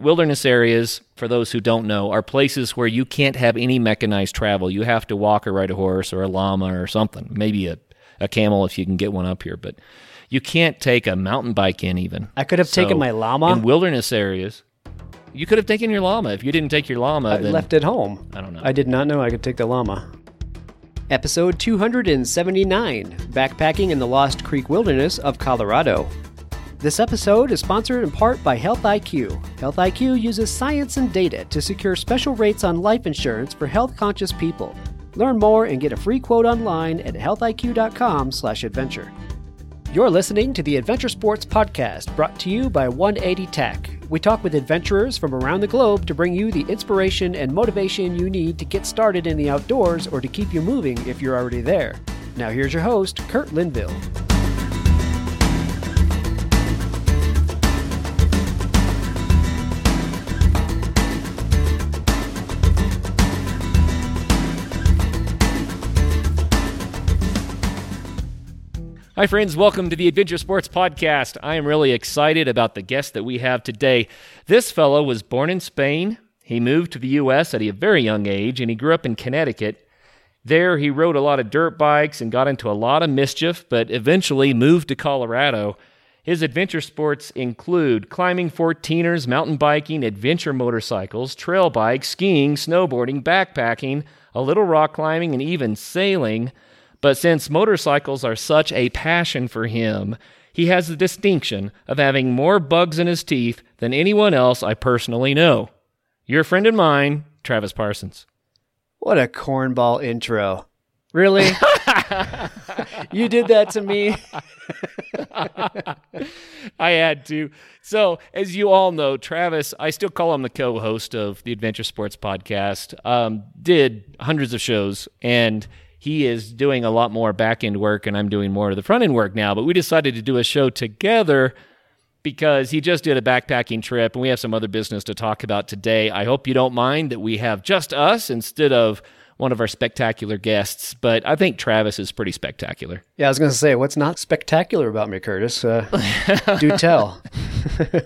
wilderness areas, for those who don't know, are places where you can't have any mechanized travel. You have to walk or ride a horse or a llama or something, maybe a, a camel if you can get one up here. But you can't take a mountain bike in even. I could have So, taken my llama. in wilderness areas. You could have taken your llama. If you didn't take your llama, I then left it home. I don't know. I did not know I could take the llama. Episode 279 Backpacking in the Lost Creek Wilderness of Colorado. This episode is sponsored in part by Health IQ. Health IQ uses science and data to secure special rates on life insurance for health conscious people. Learn more and get a free quote online at healthiq.com/adventure. You're listening to the Adventure Sports Podcast, brought to you by 180 Tech. We talk with adventurers from around the globe to bring you the inspiration and motivation you need to get started in the outdoors or to keep you moving if you're already there. Now, here's your host, Kurt Linville. Hi, friends. Welcome to the Adventure Sports Podcast. I am really excited about the guest that we have today. This fellow was born in Spain. He moved to the U.S. at a very young age, and he grew up in Connecticut. There, he rode a lot of dirt bikes and got into a lot of mischief, but eventually moved to Colorado. His adventure sports include climbing 14ers, mountain biking, adventure motorcycles, trail bikes, skiing, snowboarding, backpacking, a little rock climbing, and even sailing. But since motorcycles are such a passion for him, he has the distinction of having more bugs in his teeth than anyone else I personally know. Your friend and mine, Travis Parsons. What a cornball intro. Really? you did that to me? I had to. So, as you all know, Travis, I still call him the co host of the Adventure Sports Podcast, um, did hundreds of shows, and he is doing a lot more back end work, and I'm doing more of the front end work now. But we decided to do a show together because he just did a backpacking trip, and we have some other business to talk about today. I hope you don't mind that we have just us instead of one of our spectacular guests, but I think Travis is pretty spectacular. Yeah, I was going to say, what's not spectacular about me, Curtis? Uh, do tell.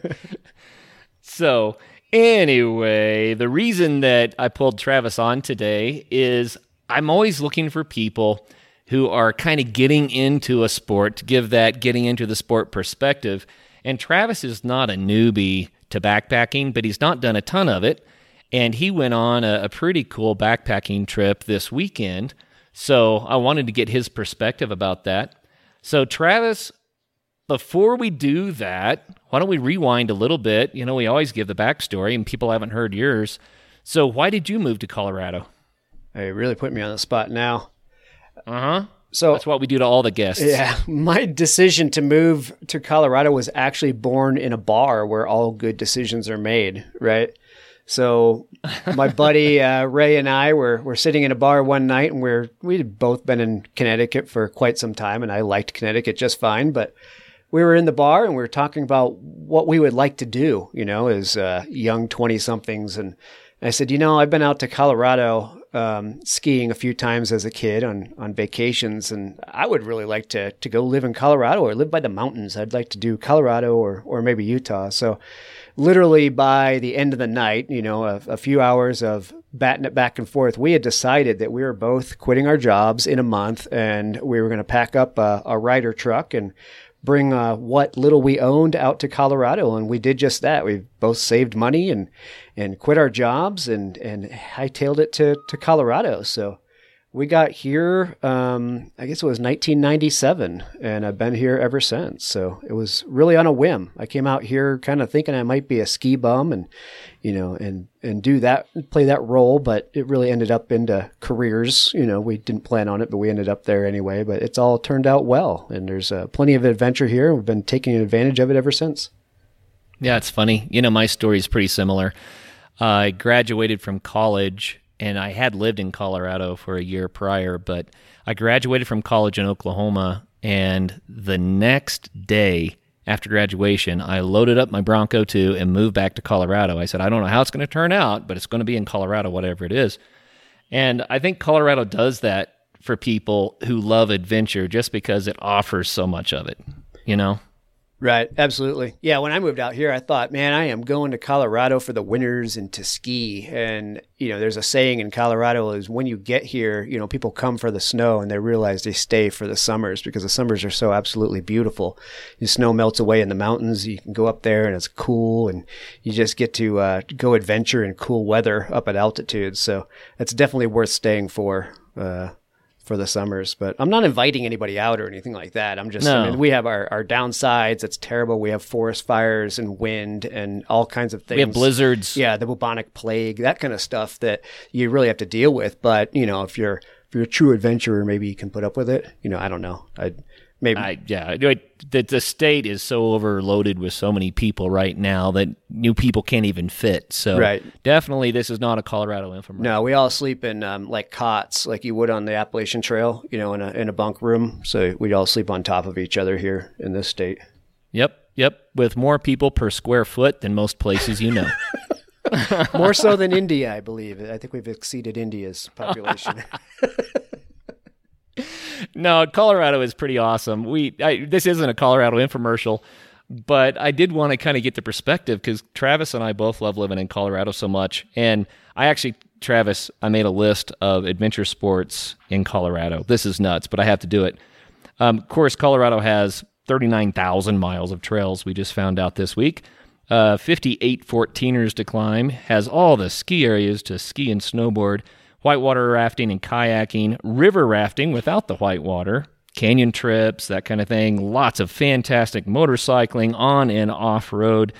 So, anyway, the reason that I pulled Travis on today is I'm always looking for people who are kind of getting into a sport to give that getting into the sport perspective. And Travis is not a newbie to backpacking, but he's not done a ton of it. And he went on a, a pretty cool backpacking trip this weekend. So I wanted to get his perspective about that. So, Travis, before we do that, why don't we rewind a little bit? You know, we always give the backstory, and people haven't heard yours. So, why did you move to Colorado? Hey, really put me on the spot now. Uh huh. So, That's what we do to all the guests. yeah, my decision to move to Colorado was actually born in a bar where all good decisions are made, right? So, my buddy uh, Ray and I were were sitting in a bar one night, and we're we'd both been in Connecticut for quite some time, and I liked Connecticut just fine, but we were in the bar and we were talking about what we would like to do, you know, as uh, young 20 somethings. And I said, you know, I've been out to Colorado um, skiing a few times as a kid on, on vacations, and I would really like to, to go live in Colorado or live by the mountains. I'd like to do Colorado or, or maybe Utah. So, literally by the end of the night, you know, a, a few hours of batting it back and forth, we had decided that we were both quitting our jobs in a month and we were going to pack up a, a Ryder truck and bring uh, what little we owned out to Colorado, and we did just that. We both saved money and and quit our jobs and and hightailed it to to Colorado. So we got here, um, I guess it was 1997, and I've been here ever since. So it was really on a whim. I came out here kind of thinking I might be a ski bum and, you know, and and do that, play that role, but it really ended up into careers. You know, we didn't plan on it, but we ended up there anyway. But it's all turned out well, and there's uh, plenty of adventure here. We've been taking advantage of it ever since. Yeah, it's funny. You know, my story is pretty similar. Uh, I graduated from college, and I had lived in Colorado for a year prior, but I graduated from college in Oklahoma, and the next day after graduation, I loaded up my Bronco 2 and moved back to Colorado. I said, I don't know how it's going to turn out, but it's going to be in Colorado, whatever it is. And I think Colorado does that for people who love adventure just because it offers so much of it, you know? Right, absolutely. Yeah, when I moved out here, I thought, man, I am going to Colorado for the winters and to ski. And, you know, there's a saying in Colorado is when you get here, you know, people come for the snow and they realize they stay for the summers because the summers are so absolutely beautiful. The snow melts away in the mountains. You can go up there and it's cool and you just get to uh, go adventure in cool weather up at altitude. So it's definitely worth staying for. Uh, for the summers. But I'm not inviting anybody out or anything like that. I'm just, No. I mean, we have our, our downsides. It's terrible. We have forest fires and wind and all kinds of things. We have blizzards. Yeah, the bubonic plague, that kind of stuff that you really have to deal with. But, you know, if you're, if you're a true adventurer, maybe you can put up with it. You know, I don't know. I maybe. I, yeah, the, the state is so overloaded with so many people right now that new people can't even fit. So Right. definitely, this is not a Colorado infomercial. no, we all sleep in um, like cots, like you would on the Appalachian Trail, you know, in a in a bunk room. So we'd all sleep on top of each other here in this state. Yep, yep. With more people per square foot than most places you know. More so than India, I believe. I think we've exceeded India's population. no, Colorado is pretty awesome. We I, this isn't a Colorado infomercial, but I did want to kind of get the perspective because Travis and I both love living in Colorado so much, and I actually. Travis, I made a list of adventure sports in Colorado. This is nuts, but I have to do it. Um, of course, Colorado has 39,000 miles of trails. We just found out this week. Uh, 58 14ers to climb, has all the ski areas to ski and snowboard, whitewater rafting and kayaking, river rafting without the whitewater, canyon trips, that kind of thing. Lots of fantastic motorcycling on and off road,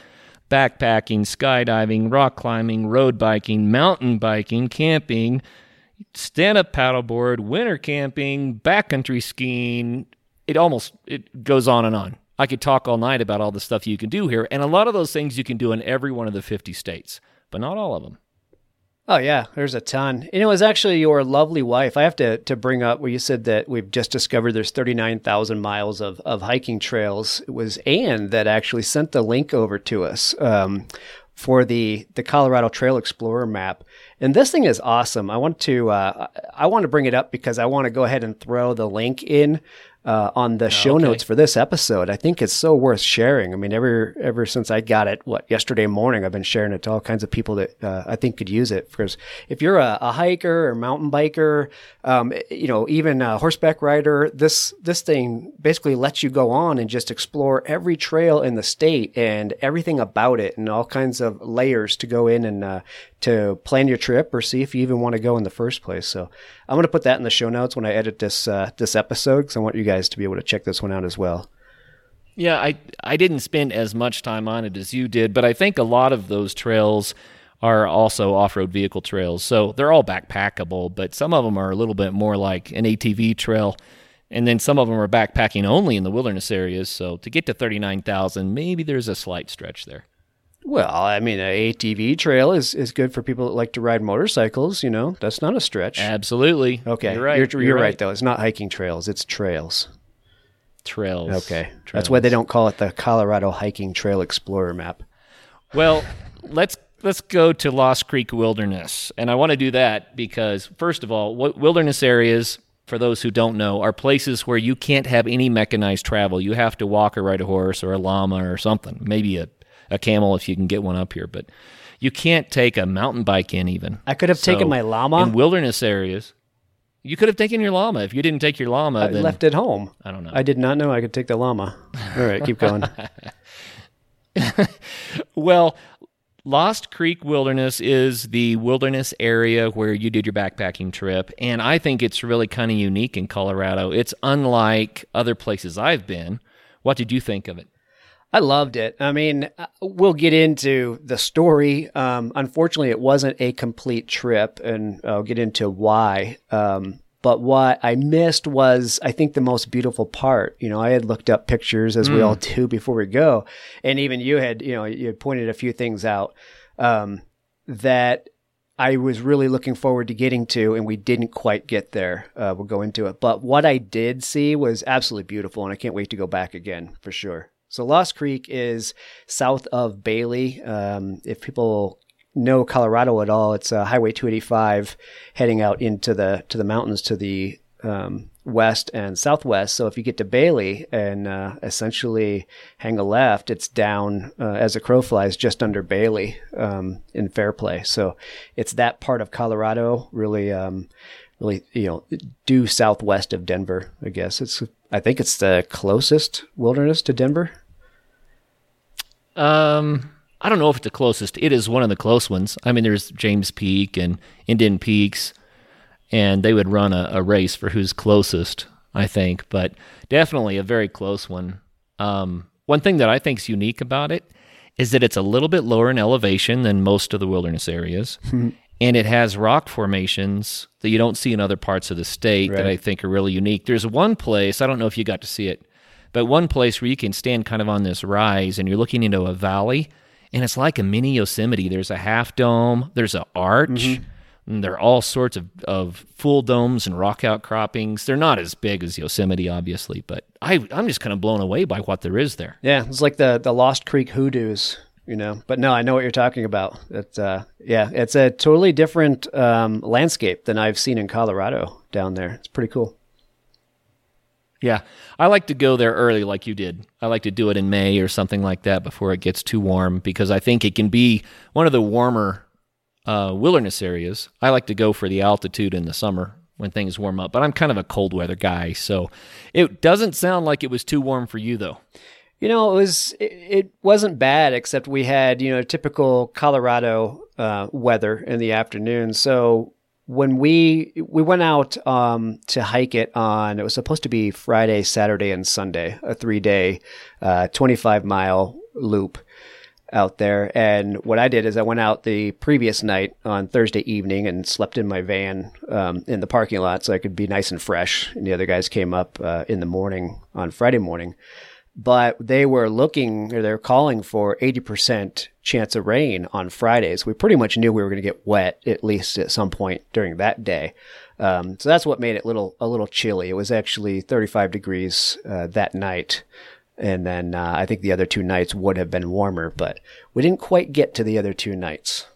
backpacking, skydiving, rock climbing, road biking, mountain biking, camping, stand up paddleboard, winter camping, backcountry skiing. It almost it goes on and on. I could talk all night about all the stuff you can do here, and a lot of those things you can do in every one of the 50 states, but not all of them. Oh yeah, there's a ton. And it was actually your lovely wife. I have to to bring up where you said that we've just discovered there's 39,000 miles of of hiking trails. It was Anne that actually sent the link over to us. Um, for the the Colorado Trail Explorer map. And this thing is awesome. I want to uh, I want to bring it up because I want to go ahead and throw the link in uh, on the show okay. notes for this episode. I think it's so worth sharing. I mean, ever ever since I got it, what yesterday morning, I've been sharing it to all kinds of people that uh, I think could use it. Because if you're a, a hiker or mountain biker, um, you know, even a horseback rider, this this thing basically lets you go on and just explore every trail in the state and everything about it, and all kinds of layers to go in and uh, to plan your trip or see if you even want to go in the first place. So I'm going to put that in the show notes when I edit this uh, this episode because I want you guys to be able to check this one out as well. Yeah, I I didn't spend as much time on it as you did, but I think a lot of those trails are also off-road vehicle trails. So they're all backpackable, but some of them are a little bit more like an ATV trail. And then some of them are backpacking only in the wilderness areas. So to get to 39,000, maybe there's a slight stretch there. Well, I mean, a ATV trail is, is good for people that like to ride motorcycles. You know, that's not a stretch. Absolutely. okay, You're right. You're, you're right. though. It's not hiking trails; it's trails. Trails. Okay, that's why they don't call it the Colorado Hiking Trail Explorer map. Well, let's let's go to Lost Creek Wilderness, and I want to do that because first of all, what wilderness areas, for those who don't know, are places where you can't have any mechanized travel. You have to walk or ride a horse or a llama or something, maybe a a camel if you can get one up here, but you can't take a mountain bike in even. I could have taken my llama. in wilderness areas. You could have taken your llama. If you didn't take your llama, I then left it home. I don't know. I did not know I could take the llama. All right, keep going. Well, Lost Creek Wilderness is the wilderness area where you did your backpacking trip, and I think it's really kind of unique in Colorado. It's unlike other places I've been. What did you think of it? I loved it. I mean, uh, we'll get into the story. Um, unfortunately, it wasn't a complete trip, and I'll get into why. Um, but what I missed was, I think, the most beautiful part. You know, I had looked up pictures as we all do before we go, and even you had, you know, you had pointed a few things out um, that I was really looking forward to getting to, and we didn't quite get there. Uh, we'll go into it. But what I did see was absolutely beautiful, and I can't wait to go back again for sure. So Lost Creek is south of Bailey. Um, if people know Colorado at all, it's uh, Highway 285 heading out into the to the mountains to the um, west and southwest. So if you get to Bailey and uh, essentially hang a left, it's down uh, as a crow flies just under Bailey um, in Fairplay. So it's that part of Colorado, really, um, really, you know, due southwest of Denver. I guess it's. I think it's the closest wilderness to Denver. Um, I don't know if it's the closest. It is one of the close ones. I mean, there's James Peak and Indian Peaks, and they would run a, a race for who's closest. I think, but definitely a very close one. Um, one thing that I think is unique about it is that it's a little bit lower in elevation than most of the wilderness areas. and it has rock formations that you don't see in other parts of the state that I think are really unique. There's one place, I don't know if you got to see it, but one place where you can stand kind of on this rise and you're looking into a valley and it's like a mini Yosemite. There's a half dome, there's an arch, and there are all sorts of, of full domes and rock outcroppings. They're not as big as Yosemite, obviously, but I, I'm just kind of blown away by what there is there. Yeah, it's like the the Lost Creek hoodoos, you know. But no, I know what you're talking about. It's uh, yeah, it's a totally different um, landscape than I've seen in Colorado down there. It's pretty cool. Yeah, I like to go there early, like you did. I like to do it in May or something like that before it gets too warm because I think it can be one of the warmer uh, wilderness areas. I like to go for the altitude in the summer when things warm up, but I'm kind of a cold weather guy, so it doesn't sound like it was too warm for you though. You know, it was it, wasn't bad except we had you know typical Colorado uh, weather in the afternoon. So when we we went out um, to hike it on, it was supposed to be Friday, Saturday, and Sunday, a three day, uh, twenty five mile loop out there. And what I did is I went out the previous night on Thursday evening and slept in my van um, in the parking lot so I could be nice and fresh. And the other guys came up uh, in the morning on Friday morning but they were looking or they're calling for 80% chance of rain on Fridays. We pretty much knew we were going to get wet at least at some point during that day. Um, so that's what made it little a little chilly. It was actually 35 degrees uh, that night. And then uh, I think the other two nights would have been warmer, but we didn't quite get to the other two nights.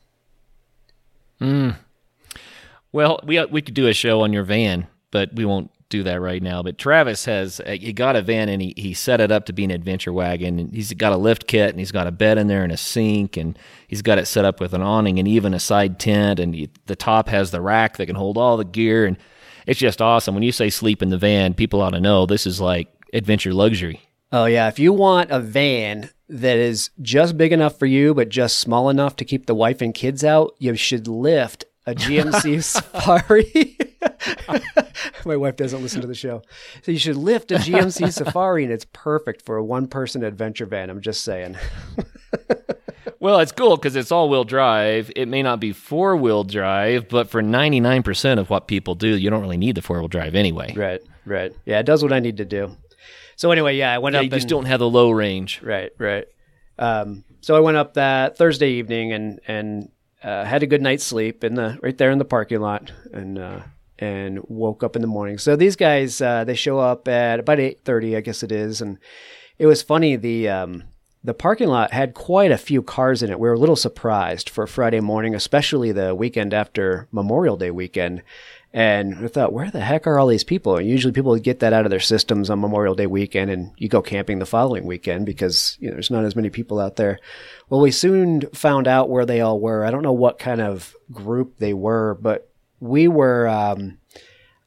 Well, we we could do a show on your van, but we won't do that right now. But Travis has uh, he got a van and he, he set it up to be an adventure wagon. And he's got a lift kit and he's got a bed in there and a sink and he's got it set up with an awning and even a side tent. And he, the top has the rack that can hold all the gear. And it's just awesome. When you say sleep in the van, people ought to know this is like adventure luxury. Oh yeah, if you want a van that is just big enough for you but just small enough to keep the wife and kids out, you should lift a GMC Safari. My wife doesn't listen to the show. So you should lift a GMC Safari and it's perfect for a one-person adventure van, I'm just saying. Well, it's cool because it's all wheel drive. It may not be four wheel drive, but for 99% of what people do, you don't really need the four wheel drive anyway. Right, right. Yeah, it does what I need to do. So anyway, yeah, I went Yeah, up you just and- don't have the low range. Right, right. Um, so I went up that Thursday evening and and uh, had a good night's sleep in the right there in the parking lot and uh, and woke up in the morning. So these guys uh, they show up at about eight thirty, I guess it is, and it was funny the. Um, the parking lot had quite a few cars in it. We were a little surprised for Friday morning, especially the weekend after Memorial Day weekend. And we thought, where the heck are all these people? And usually people get that out of their systems on Memorial Day weekend and you go camping the following weekend because you know, there's not as many people out there. Well, we soon found out where they all were. I don't know what kind of group they were, but we were, um,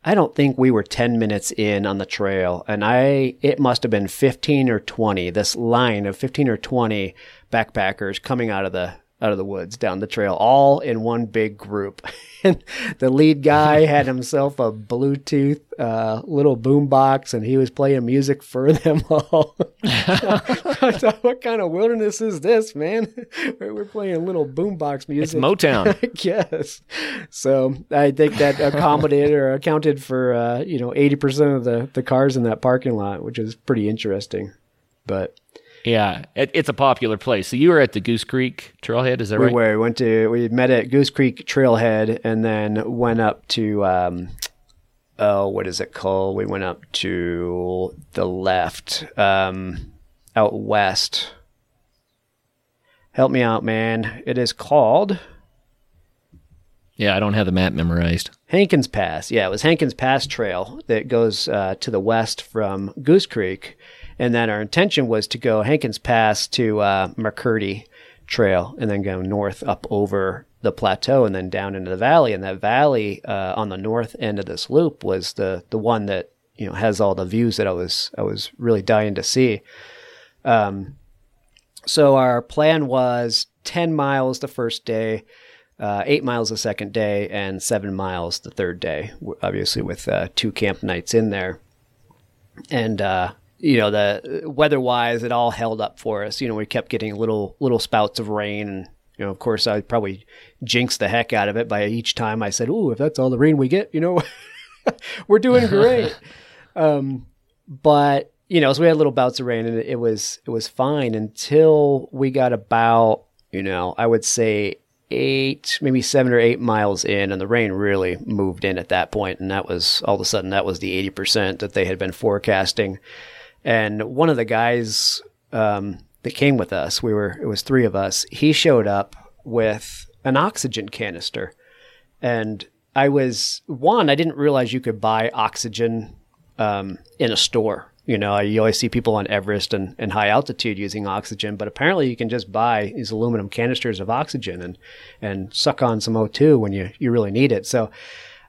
I don't think we were 10 minutes in on the trail and I it must have been 15 or 20 this line of 15 or 20 backpackers coming out of the out of the woods down the trail all in one big group and the lead guy had himself a bluetooth uh, little boombox, and he was playing music for them all I thought, what kind of wilderness is this man we're playing little boombox music It's Motown. I guess. So I think that accommodated or accounted for uh, you know eighty percent of the the cars in that parking lot, which is pretty interesting. But Yeah, it, it's a popular place. So you were at the Goose Creek Trailhead, is that we right? were we went to we met at Goose Creek Trailhead and then went up to um, oh what is it called? We went up to the left um, out west. Help me out, man. It is called. Yeah, I don't have the map memorized. Hankins Pass. Yeah, it was Hankins Pass Trail that goes uh, to the west from Goose Creek. And then our intention was to go Hankins Pass to uh, McCurdy Trail and then go north up over the plateau and then down into the valley. And that valley uh, on the north end of this loop was the the one that you know has all the views that I was I was really dying to see. Um, so our plan was ten miles the first day, uh, eight miles the second day, and seven miles the third day. Obviously, with uh, two camp nights in there, and uh, you know the weather wise, it all held up for us. You know, we kept getting little little spouts of rain, and you know, of course, I probably jinxed the heck out of it by each time I said, "Oh, if that's all the rain we get, you know, we're doing great." um, but you know, so we had little bouts of rain, and it, was it was fine until we got about you know, I would say eight, maybe seven or eight miles in, and the rain really moved in at that point, and that was all of a sudden that was the eighty percent that they had been forecasting. And one of the guys um, that came with us, we were it was three of us. He showed up with an oxygen canister, and I was one. I didn't realize you could buy oxygen um, in a store. You know, you always see people on Everest and, and high altitude using oxygen, but apparently you can just buy these aluminum canisters of oxygen and and suck on some O2 when you, you really need it. So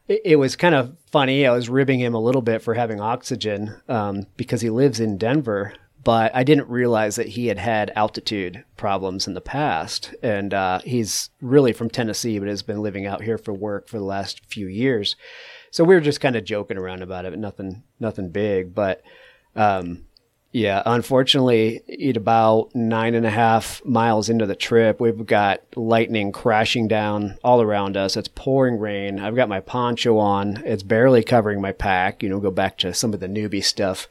it, was kind of funny. I was ribbing him a little bit for having oxygen um, because he lives in Denver, but I didn't realize that he had had altitude problems in the past. And uh, he's really from Tennessee, but has been living out here for work for the last few years. So we were just kind of joking around about it, nothing, nothing big. But um, yeah, unfortunately, at about nine and a half miles into the trip, we've got lightning crashing down all around us. It's pouring rain. I've got my poncho on. It's barely covering my pack. You know, go back to some of the newbie stuff.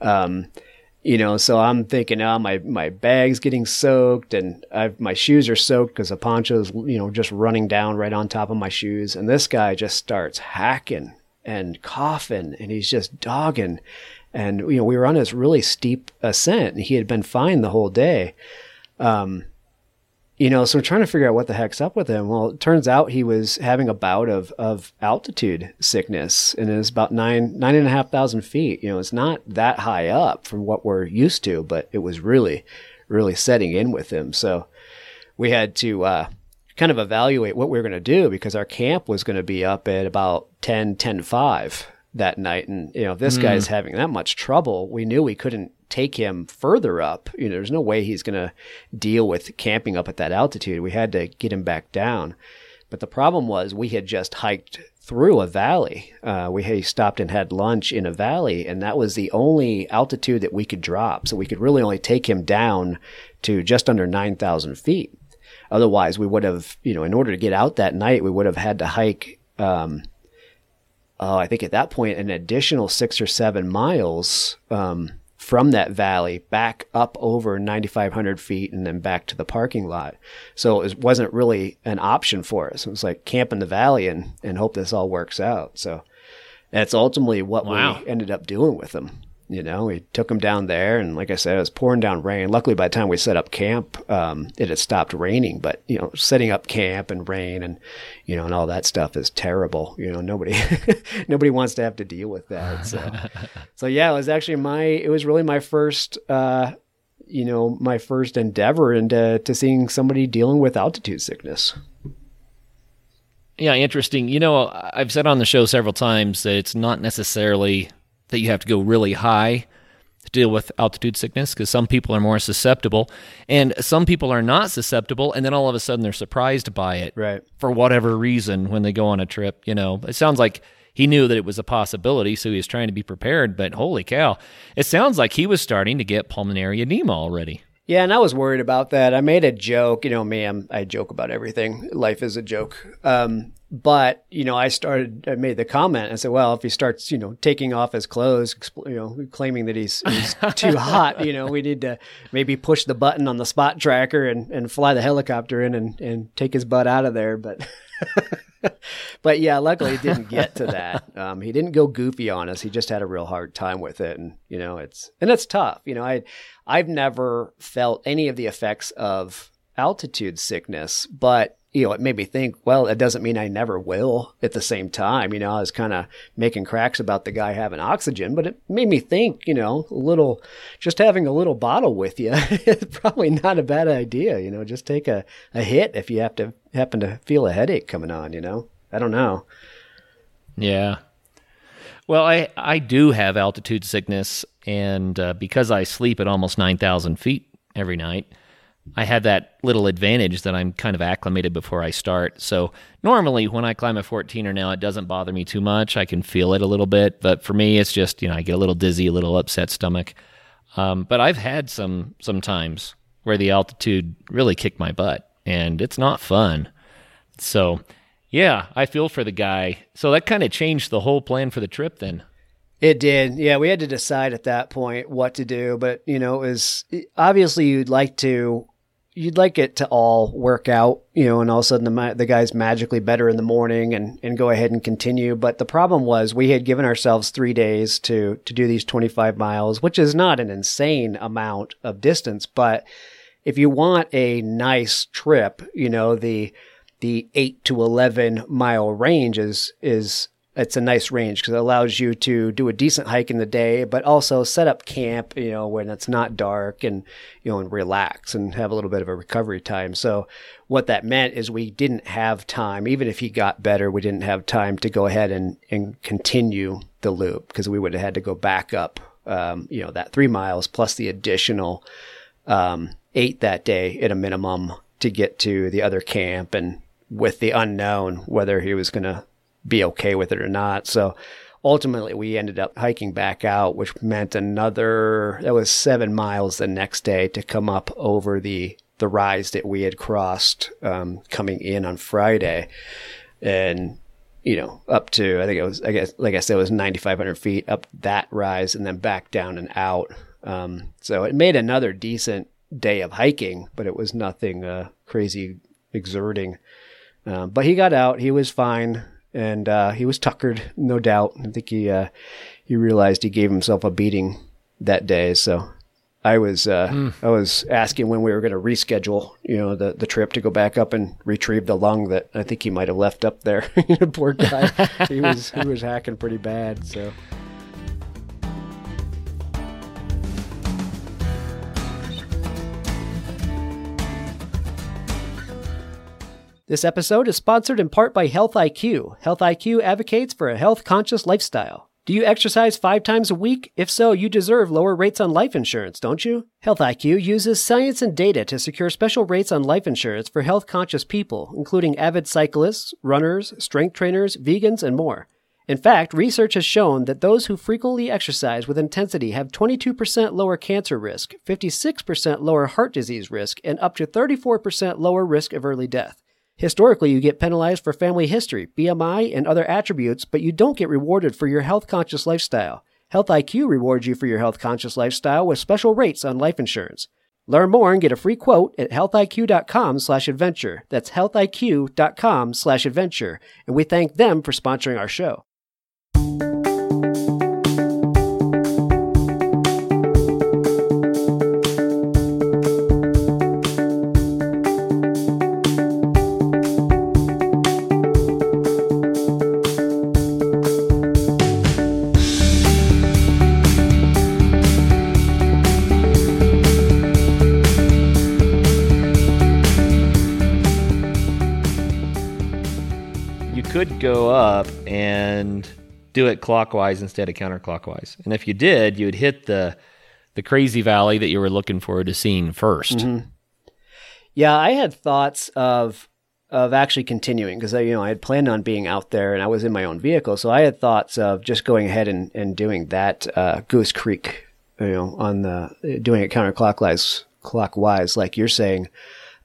Um, you know, so I'm thinking, oh, my, my bag's getting soaked and I've, my shoes are soaked because the poncho's, you know, just running down right on top of my shoes. And this guy just starts hacking and coughing and he's just dogging and you know we were on this really steep ascent. And he had been fine the whole day. Um, you know so we're trying to figure out what the heck's up with him. Well it turns out he was having a bout of of altitude sickness and it's about nine nine and a half thousand feet. You know it's not that high up from what we're used to but it was really really setting in with him. So we had to uh, kind of evaluate what we were going to do because our camp was going to be up at about 10 10 5 that night. And, you know, this mm. guy's having that much trouble, we knew we couldn't take him further up. You know, there's no way he's going to deal with camping up at that altitude. We had to get him back down. But the problem was we had just hiked through a valley. Uh, we stopped and had lunch in a valley, and that was the only altitude that we could drop. So we could really only take him down to just under 9,000 feet. Otherwise, we would have, you know, in order to get out that night, we would have had to hike um, uh, I think at that point, an additional six or seven miles um, from that valley back up over 9,500 feet and then back to the parking lot. So it wasn't really an option for us. It was like camp in the valley and, and hope this all works out. So that's ultimately what wow. we ended up doing with them. You know, we took them down there, and like I said, it was pouring down rain. Luckily, by the time we set up camp, um, it had stopped raining. But you know, setting up camp and rain and you know and all that stuff is terrible. You know, nobody nobody wants to have to deal with that. So, so yeah, it was actually my it was really my first. Uh, you know, my first endeavor into to seeing somebody dealing with altitude sickness. Yeah, interesting. You know, I've said on the show several times that it's not necessarily that you have to go really high to deal with altitude sickness because some people are more susceptible and some people are not susceptible and then all of a sudden they're surprised by it right. for whatever reason when they go on a trip you know? It sounds like he knew that it was a possibility so he was trying to be prepared but holy cow it sounds like he was starting to get pulmonary edema already yeah, and I was worried about that. I made a joke. You know me, I'm, i joke about everything. Life is a joke. Um, but you know, I started. I made the comment. I said, "Well, if he starts, you know, taking off his clothes, you know, claiming that he's, he's too hot, you know, we need to maybe push the button on the spot tracker and, and fly the helicopter in and, and take his butt out of there." But but yeah, luckily it didn't get to that. Um, he didn't go goofy on us. He just had a real hard time with it, and you know, it's and it's tough. You know, I I've never felt any of the effects of altitude sickness, but you know, it made me think, well, it doesn't mean I never will at the same time. You know, I was kind of making cracks about the guy having oxygen, but it made me think, you know, a little, just having a little bottle with you is probably not a bad idea. You know, just take a, a hit if you have to happen to feel a headache coming on, you know? I don't know. Yeah. Well, I, I do have altitude sickness, and uh, because I sleep at almost 9,000 feet every night, I have that little advantage that I'm kind of acclimated before I start. So normally when I climb a 14er now, it doesn't bother me too much. I can feel it a little bit, but for me, it's just you know I get a little dizzy, a little upset stomach. Um, but I've had some some times where the altitude really kicked my butt, and it's not fun. So yeah, I feel for the guy. So that kind of changed the whole plan for the trip then. It did. Yeah, we had to decide at that point what to do, but you know, it was obviously you'd like to you'd like it to all work out, you know, and all of a sudden the the guy's magically better in the morning and and go ahead and continue. But the problem was we had given ourselves three days to to do these 25 miles, which is not an insane amount of distance, but if you want a nice trip, you know, the the eight to 11 mile range is is it's a nice range because it allows you to do a decent hike in the day, but also set up camp, you know, when it's not dark and, you know, and relax and have a little bit of a recovery time. So what that meant is we didn't have time, even if he got better, we didn't have time to go ahead and, and continue the loop because we would have had to go back up, um, you know, that three miles plus the additional, um, eight that day at a minimum to get to the other camp and with the unknown whether he was going to be okay with it or not. So ultimately we ended up hiking back out, which meant another, that was seven miles the next day to come up over the, the rise that we had crossed, um, coming in on Friday. And, you know, up to, I think it was, I guess, like I said, it was 9,500 feet up that rise and then back down and out. Um, so it made another decent day of hiking, but it was nothing, uh, crazy exerting. Um, but he got out. He was fine and uh, he was tuckered, no doubt. I think he uh, he realized he gave himself a beating that day. So I was uh, mm. I was asking when we were going to reschedule, you know, the the trip to go back up and retrieve the lung that I think he might have left up there. Poor guy, he was he was hacking pretty bad. So. This episode is sponsored in part by Health IQ. Health IQ advocates for a health conscious lifestyle. Do you exercise five times a week? If so, you deserve lower rates on life insurance, don't you? Health IQ uses science and data to secure special rates on life insurance for health conscious people, including avid cyclists, runners, strength trainers, vegans, and more. In fact, research has shown that those who frequently exercise with intensity have 22% lower cancer risk, 56% lower heart disease risk, and up to 34% lower risk of early death. Historically, you get penalized for family history, BMI, and other attributes, but you don't get rewarded for your health conscious lifestyle. Health IQ rewards you for your health conscious lifestyle with special rates on life insurance. Learn more and get a free quote at healthiq.com slash adventure. That's healthiq.com slash adventure. And we thank them for sponsoring our show. Go up and do it clockwise instead of counterclockwise. And if you did, you would hit the the crazy valley that you were looking forward to seeing 1st mm-hmm. Yeah, I had thoughts of of actually continuing because I, you know I had planned on being out there and I was in my own vehicle, so I had thoughts of just going ahead and, and doing that uh, Goose Creek, you know, on the doing it counterclockwise, clockwise, like you're saying.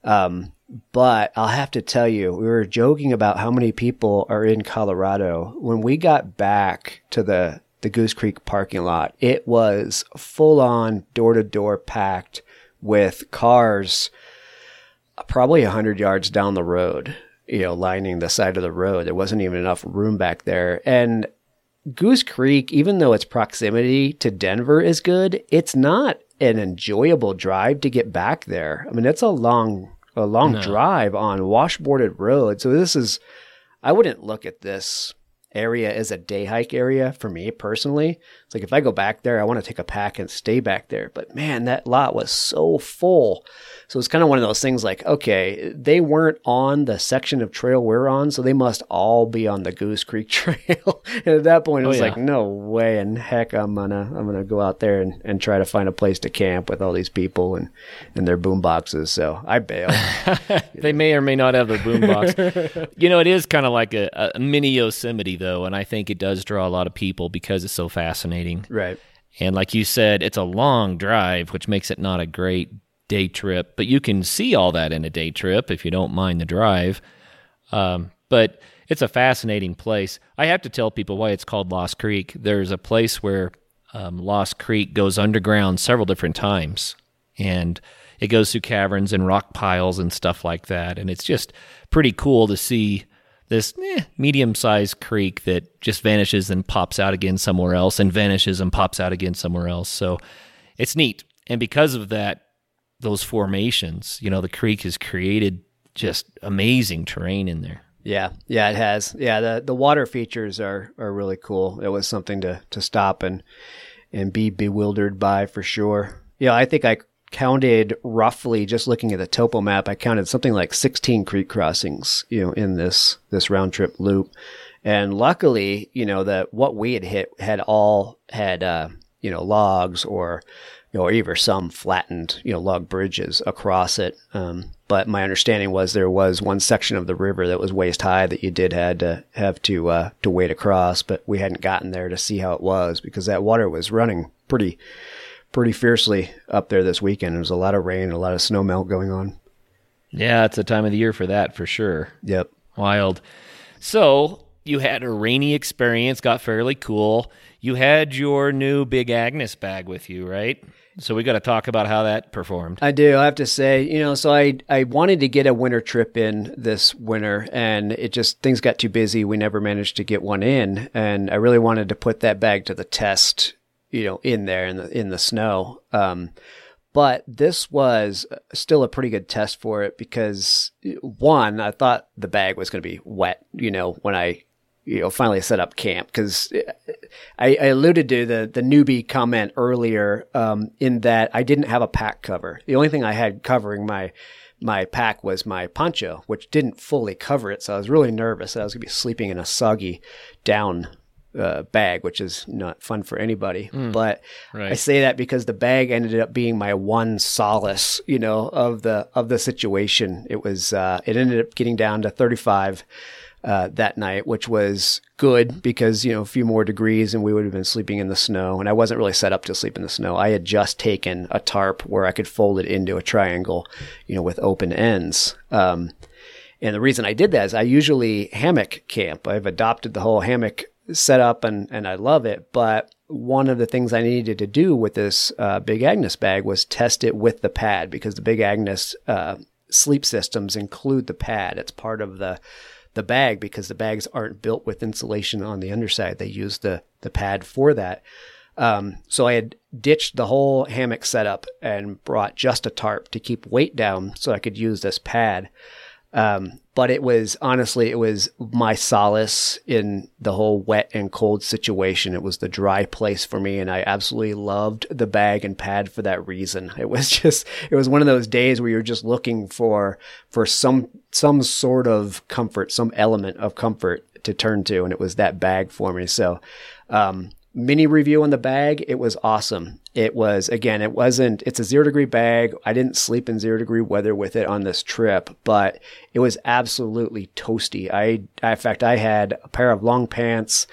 Um, but I'll have to tell you, we were joking about how many people are in Colorado. When we got back to the, the Goose Creek parking lot, it was full on door to door packed with cars uh, probably 100 yards down the road, you know, lining the side of the road. There wasn't even enough room back there. And Goose Creek, even though its proximity to Denver is good, it's not an enjoyable drive to get back there. I mean, it's a long a long no. drive on washboarded road. So this is, I wouldn't look at this area as a day hike area for me personally. It's like if I go back there, I want to take a pack and stay back there. But man, that lot was so full. So it's kind of one of those things like, okay, they weren't on the section of trail we're on, so they must all be on the Goose Creek Trail. and at that point, it oh, was oh, yeah. like, no way in heck I'm gonna I'm gonna go out there and, and try to find a place to camp with all these people and, and their boom boxes. So I bailed. they may or may not have their boom box. you know, it is kind of like a, a mini Yosemite though, and I think it does draw a lot of people because it's so fascinating. Right. And like you said, it's a long drive, which makes it not a great day trip, but you can see all that in a day trip if you don't mind the drive. Um, but it's a fascinating place. I have to tell people why it's called Lost Creek. There's a place where um, Lost Creek goes underground several different times, and it goes through caverns and rock piles and stuff like that. And it's just pretty cool to see this eh, medium sized creek that just vanishes and pops out again somewhere else and vanishes and pops out again somewhere else. So it's neat. And because of that, those formations. You know, the creek has created just amazing terrain in there. Yeah, yeah, it has. Yeah, the the water features are are really cool. It was something to to stop and and be bewildered by for sure. Yeah, I think I counted roughly just looking at the topo map. I counted something like 16 creek crossings, you know, in this this round trip loop. And luckily, you know, that what we had hit had all had uh, you know, logs or or even some flattened, you know, log bridges across it. Um, but my understanding was there was one section of the river that was waist high that you did had to have to uh, to wade across, but we hadn't gotten there to see how it was because that water was running pretty pretty fiercely up there this weekend. There was a lot of rain, and a lot of snow melt going on. Yeah, it's a time of the year for that for sure. Yep, wild. So you had a rainy experience, got fairly cool. You had your new Big Agnes bag with you, right? So we got to talk about how that performed. I do. I have to say, you know, so I I wanted to get a winter trip in this winter, and it just things got too busy. We never managed to get one in, and I really wanted to put that bag to the test, you know, in there in the in the snow. Um, but this was still a pretty good test for it because one, I thought the bag was going to be wet, you know, when I you know, finally set up camp because I, I, alluded to the, the newbie comment earlier, um, in that I didn't have a pack cover. The only thing I had covering my, my pack was my poncho, which didn't fully cover it. So I was really nervous that I was going to be sleeping in a soggy down uh, bag, which is not fun for anybody. Mm, but right. I say that because the bag ended up being my one solace, you know, of the of the situation. It was uh, it ended up getting down to 35 uh, that night, which was good because, you know, a few more degrees and we would have been sleeping in the snow. And I wasn't really set up to sleep in the snow. I had just taken a tarp where I could fold it into a triangle, you know, with open ends. Um, and the reason I did that is I usually hammock camp. I've adopted the whole hammock setup and, and I love it. But one of the things I needed to do with this uh, Big Agnes bag was test it with the pad because the Big Agnes uh, sleep systems include the pad. It's part of the the bag because the bags aren't built with insulation on the underside. They use the the pad for that. Um, so I had ditched the whole hammock setup and brought just a tarp to keep weight down so I could use this pad. Um, but it was honestly, it was my solace in the whole wet and cold situation. It was the dry place for me, and I absolutely loved the bag and pad for that reason. It was just, it was one of those days where you're just looking for for some some sort of comfort, some element of comfort to turn to, and it was that bag for me. So, um, mini review on the bag. It was awesome. It was, again, it wasn't, it's a zero degree bag. I didn't sleep in zero degree weather with it on this trip, but it was absolutely toasty. I, in fact, I had a pair of long pants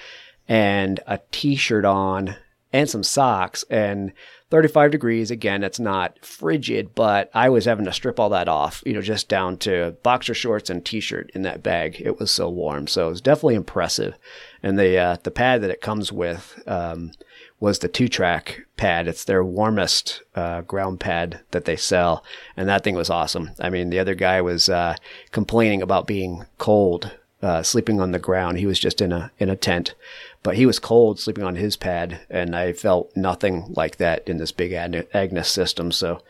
and a t shirt on and some socks and 35 degrees. Again, it's not frigid, but I was having to strip all that off, you know, just down to boxer shorts and t-shirt in that bag. It was so warm. So it was definitely impressive. And the, uh, the pad that it comes with, um, was the two track pad. It's their warmest, uh, ground pad that they sell. And that thing was awesome. I mean, the other guy was, uh, complaining about being cold, uh, sleeping on the ground. He was just in a, in a tent but he was cold sleeping on his pad, and I felt nothing like that in this Big Agnes system. So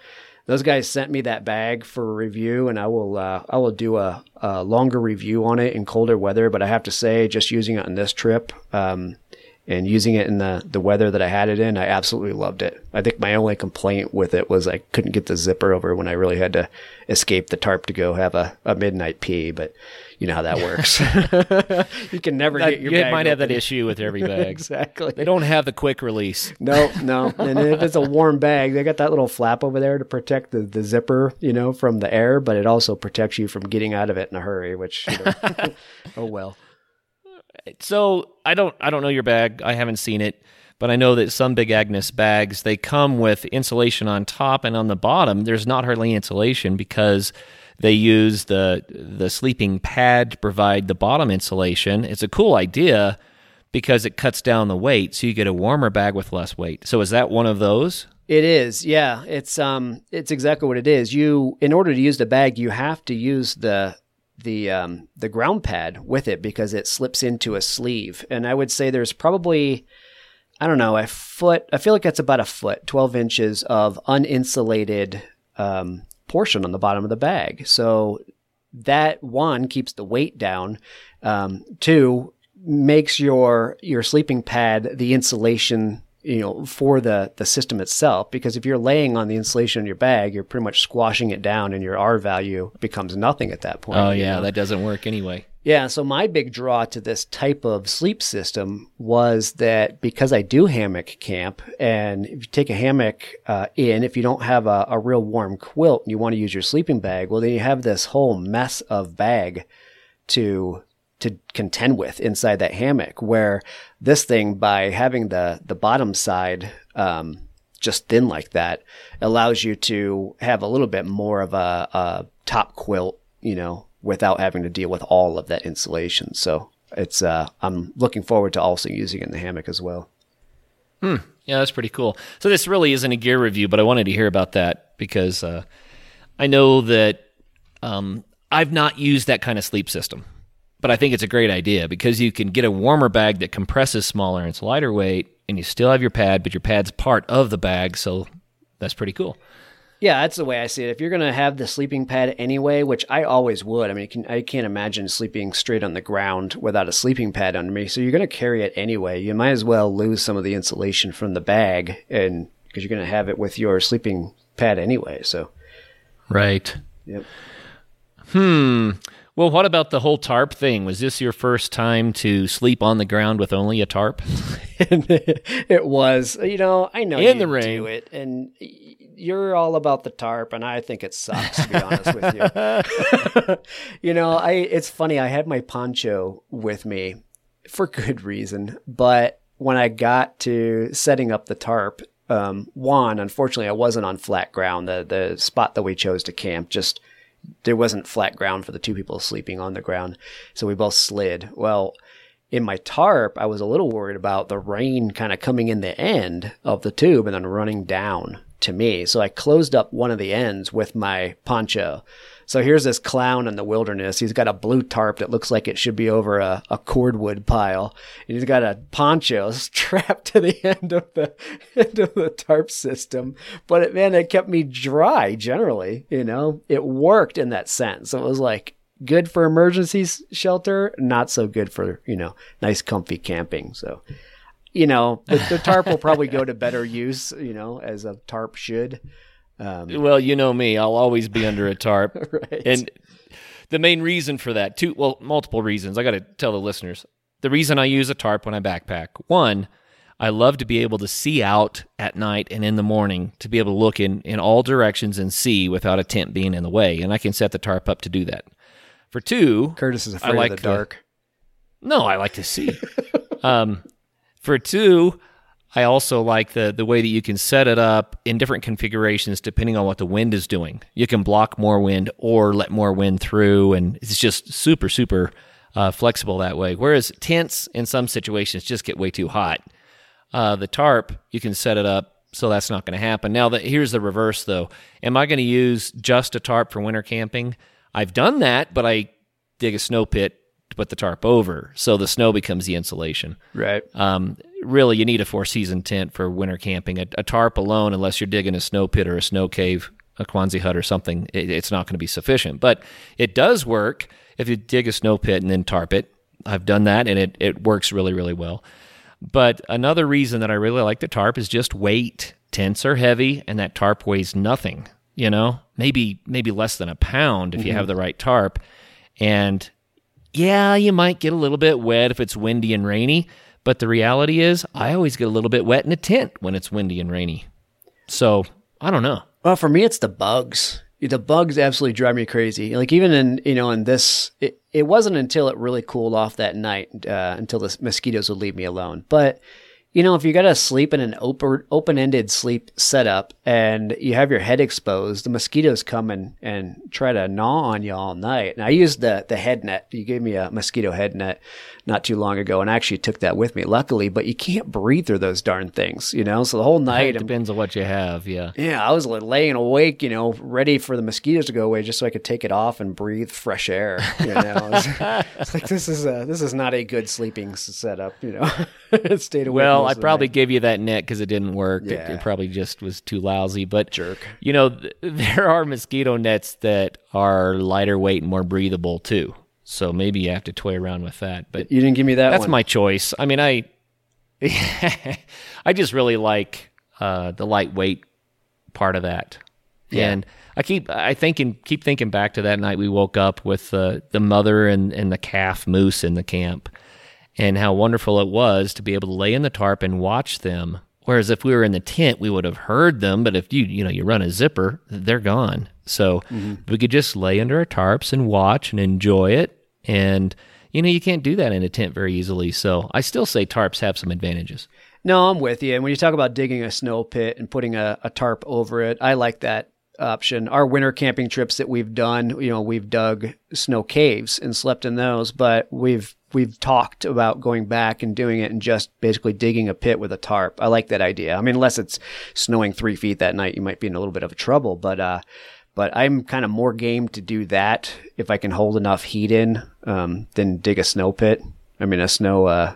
those guys sent me that bag for review, and I will uh, I will do a, a, longer review on it in colder weather. But I have to say, just using it on this trip, um, and using it in the, the weather that I had it in, I absolutely loved it. I think my only complaint with it was I couldn't get the zipper over when I really had to escape the tarp to go have a, a midnight pee, but you know how that works. you can never that, get your You bag might open. have that issue with every bag. exactly. They don't have the quick release. No, no. And if it's a warm bag, they got that little flap over there to protect the, the zipper, you know, from the air, but it also protects you from getting out of it in a hurry, which, you know, oh well. So I don't I don't know your bag. I haven't seen it, but I know that some Big Agnes bags they come with insulation on top and on the bottom. There's not hardly insulation because they use the the sleeping pad to provide the bottom insulation. It's a cool idea because it cuts down the weight, so you get a warmer bag with less weight. So is that one of those? It is, yeah. It's um, it's exactly what it is. You, in order to use the bag, you have to use the the um, the ground pad with it because it slips into a sleeve. And I would say there's probably I don't know a foot. I feel like that's about a foot, twelve inches of uninsulated um, portion on the bottom of the bag. So that one keeps the weight down. Um, two makes your your sleeping pad the insulation you know for the the system itself because if you're laying on the insulation in your bag you're pretty much squashing it down and your r value becomes nothing at that point Oh you yeah, know? that doesn't work anyway. yeah so my big draw to this type of sleep system was that because i do hammock camp and if you take a hammock uh, in if you don't have a, a real warm quilt and you want to use your sleeping bag well then you have this whole mess of bag to to contend with inside that hammock. Where this thing, by having the the bottom side um, just thin like that, allows you to have a little bit more of a, a top quilt, you know, without having to deal with all of that insulation. So it's uh, I'm looking forward to also using it in the hammock as well. Yeah, that's pretty cool. So this really isn't a gear review, but I wanted to hear about that because uh, I know that um, I've not used that kind of sleep system, but I think it's a great idea because you can get a warmer bag that compresses smaller and it's lighter weight, and you still have your pad, but your pad's part of the bag, so that's pretty cool. Yeah, that's the way I see it. If you're going to have the sleeping pad anyway, which I always would, I mean, can, I can't imagine sleeping straight on the ground without a sleeping pad under me. So you're going to carry it anyway. You might as well lose some of the insulation from the bag, and because you're going to have it with your sleeping pad anyway. So, Right. yep. Hmm. Well, what about the whole tarp thing? Was this your first time to sleep on the ground with only a tarp? it was, you know, I know In you the rain. do it, and you're all about the tarp, and I think it sucks to be honest with you. you know, I it's funny. I had my poncho with me for good reason, but when I got to setting up the tarp, um, one, unfortunately, I wasn't on flat ground. The the spot that we chose to camp just there wasn't flat ground for the two people sleeping on the ground, so we both slid. Well, in my tarp, I was a little worried about the rain kind of coming in the end of the tube and then running down to me. So I closed up one of the ends with my poncho. So here's this clown in the wilderness. He's got a blue tarp that looks like it should be over a, a cordwood pile. And he's got a poncho strapped to the end of the end of the tarp system. But it, man, it kept me dry generally. You know, it worked in that sense. It was like good for emergency shelter, not so good for, you know, nice comfy camping. So, you know, the, the tarp will probably go to better use, you know, as a tarp should. Um, Well, you know me, I'll always be under a tarp. right. And the main reason for that, two, well, multiple reasons. I got to tell the listeners. The reason I use a tarp when I backpack, one, I love to be able to see out at night and in the morning to be able to look in, in all directions and see without a tent being in the way. And I can set the tarp up to do that. For two, Curtis is I afraid like of the the- dark. no, I like to see. um, for two, I also like the the way that you can set it up in different configurations depending on what the wind is doing. You can block more wind or let more wind through, and it's just super super uh, flexible that way. Whereas tents in some situations just get way too hot. Uh, the tarp you can set it up so that's not going to happen. Now, the, here's the reverse though. Am I going to use just a tarp for winter camping? I've done that, but I dig a snow pit to put the tarp over, so the snow becomes the insulation. Right. Um, really, you need a four season tent for winter camping. A, a tarp alone, unless you're digging a snow pit or a snow cave, a Quonset hut or something, it, it's not going to be sufficient. But it does work if you dig a snow pit and then tarp it. I've done that and it, it works really, really well. But another reason that I really like the tarp is just weight. Tents are heavy and that tarp weighs nothing, you know, maybe maybe less than a pound if mm-hmm. you have the right tarp. And yeah, you might get a little bit wet if it's windy and rainy, but the reality is I always get a little bit wet in a tent when it's windy and rainy. So, I don't know. Well, for me it's the bugs the bugs absolutely drive me crazy. Like even in you know in this, it, it wasn't until it really cooled off that night uh, until the mosquitoes would leave me alone. But you know, if you got to sleep in an open open-ended sleep setup and you have your head exposed, the mosquitoes come and, and try to gnaw on you all night. And I used the the head net. You gave me a mosquito head net not too long ago, and I actually took that with me, luckily. But you can't breathe through those darn things, you know. So the whole night it depends on what you have. Yeah, yeah. I was laying awake, you know, ready for the mosquitoes to go away, just so I could take it off and breathe fresh air. You know, it's, it's like this is a, this is not a good sleeping setup. You know, stayed awake. Well, I probably gave you that net because it didn't work. Yeah. It, it, probably just was too lousy. But jerk, you know, th- there are mosquito nets that are lighter weight and more breathable too. So maybe you have to toy around with that. But you didn't give me that. That's one. my choice. I mean, I I just really like uh, the lightweight part of that. Yeah. And I keep I thinking keep thinking back to that night we woke up with uh, the mother and, and the calf moose in the camp and how wonderful it was to be able to lay in the tarp and watch them. Whereas if we were in the tent, we would have heard them. But if you you know you run a zipper, they're gone. So mm-hmm. we could just lay under our tarps and watch and enjoy it. And, you know, you can't do that in a tent very easily. So I still say tarps have some advantages. No, I'm with you. And when you talk about digging a snow pit and putting a, a tarp over it, I like that option. Our winter camping trips that we've done, you know, we've dug snow caves and slept in those, but we've we've talked about going back and doing it and just basically digging a pit with a tarp. I like that idea. I mean, unless it's snowing three feet that night, you might be in a little bit of trouble. But uh, but I'm kind of more game to do that if I can hold enough heat in um, than dig a snow pit. I mean, a snow uh,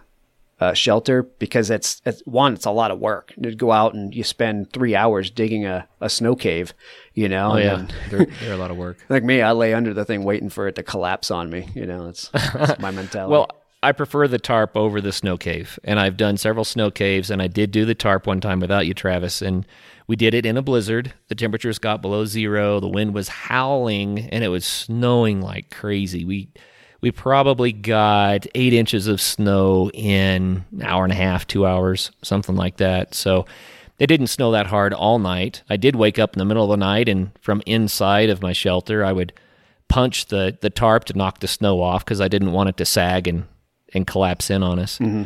uh, shelter because it's, it's, one, it's a lot of work to go out and you spend three hours digging a, a snow cave, you know. Oh, yeah. they're, they're, a lot of work. like me, I lay under the thing waiting for it to collapse on me. You know, it's, it's my mentality. well, I prefer the tarp over the snow cave, and I've done several snow caves, and I did do the tarp one time without you, Travis, and we did it in a blizzard. The temperatures got below zero. The wind was howling and it was snowing like crazy. We we probably got eight inches of snow in an hour and a half, two hours, something like that. So it didn't snow that hard all night. I did wake up in the middle of the night and from inside of my shelter I would punch the, the tarp to knock the snow off because I didn't want it to sag and, and collapse in on us. Mm-hmm.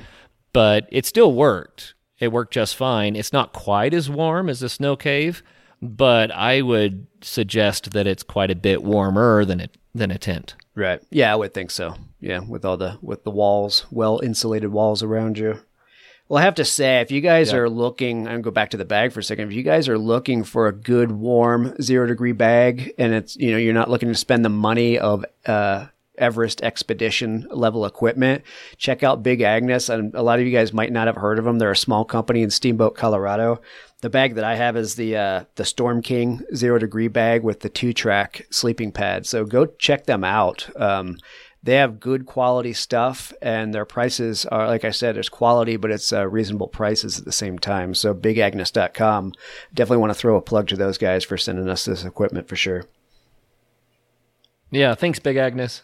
But it still worked it worked just fine. It's not quite as warm as a snow cave, but I would suggest that it's quite a bit warmer than it than a tent. Right. Yeah, I would think so. Yeah, with all the with the walls, well insulated walls around you. Well, I have to say, if you guys yeah. are looking, I'm gonna go back to the bag for a second. If you guys are looking for a good, warm, zero degree bag, and it's you know you're not looking to spend the money of uh, Everest expedition level equipment, check out Big Agnes. And a lot of you guys might not have heard of them. They're a small company in Steamboat, Colorado. The bag that I have is the uh, the Storm King zero degree bag with the two track sleeping pad. So go check them out. Um, they have good quality stuff, and their prices are, like I said, there's quality, but it's uh, reasonable prices at the same time. So bigagnes.com. Definitely want to throw a plug to those guys for sending us this equipment for sure. Yeah, thanks, Big Agnes.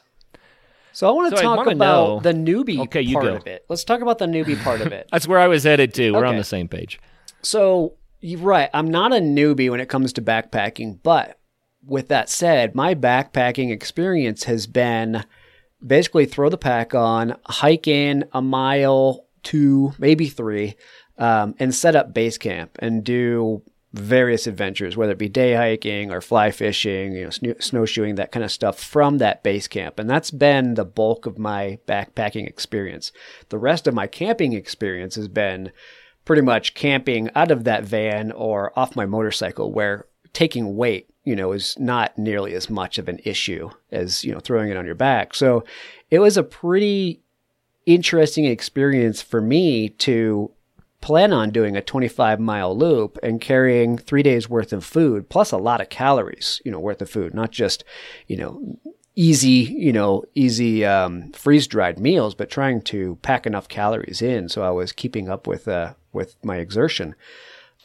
So I want to so talk about know, the newbie okay, part go. of it. Let's talk about the newbie part of it. That's where I was headed to. We're okay. on the same page. So you're right. I'm not a newbie when it comes to backpacking, but with that said, my backpacking experience has been basically throw the pack on, hike in a mile, two, maybe three, um, and set up base camp and do various adventures, whether it be day hiking or fly fishing, you know, sn- snowshoeing, that kind of stuff from that base camp. And that's been the bulk of my backpacking experience. The rest of my camping experience has been pretty much camping out of that van or off my motorcycle where taking weight, you know, is not nearly as much of an issue as, you know, throwing it on your back. So it was a pretty interesting experience for me to plan on doing a 25 mile loop and carrying three days worth of food plus a lot of calories, you know, worth of food, not just, you know, easy, you know, easy um, freeze dried meals, but trying to pack enough calories in so I was keeping up with uh, with my exertion.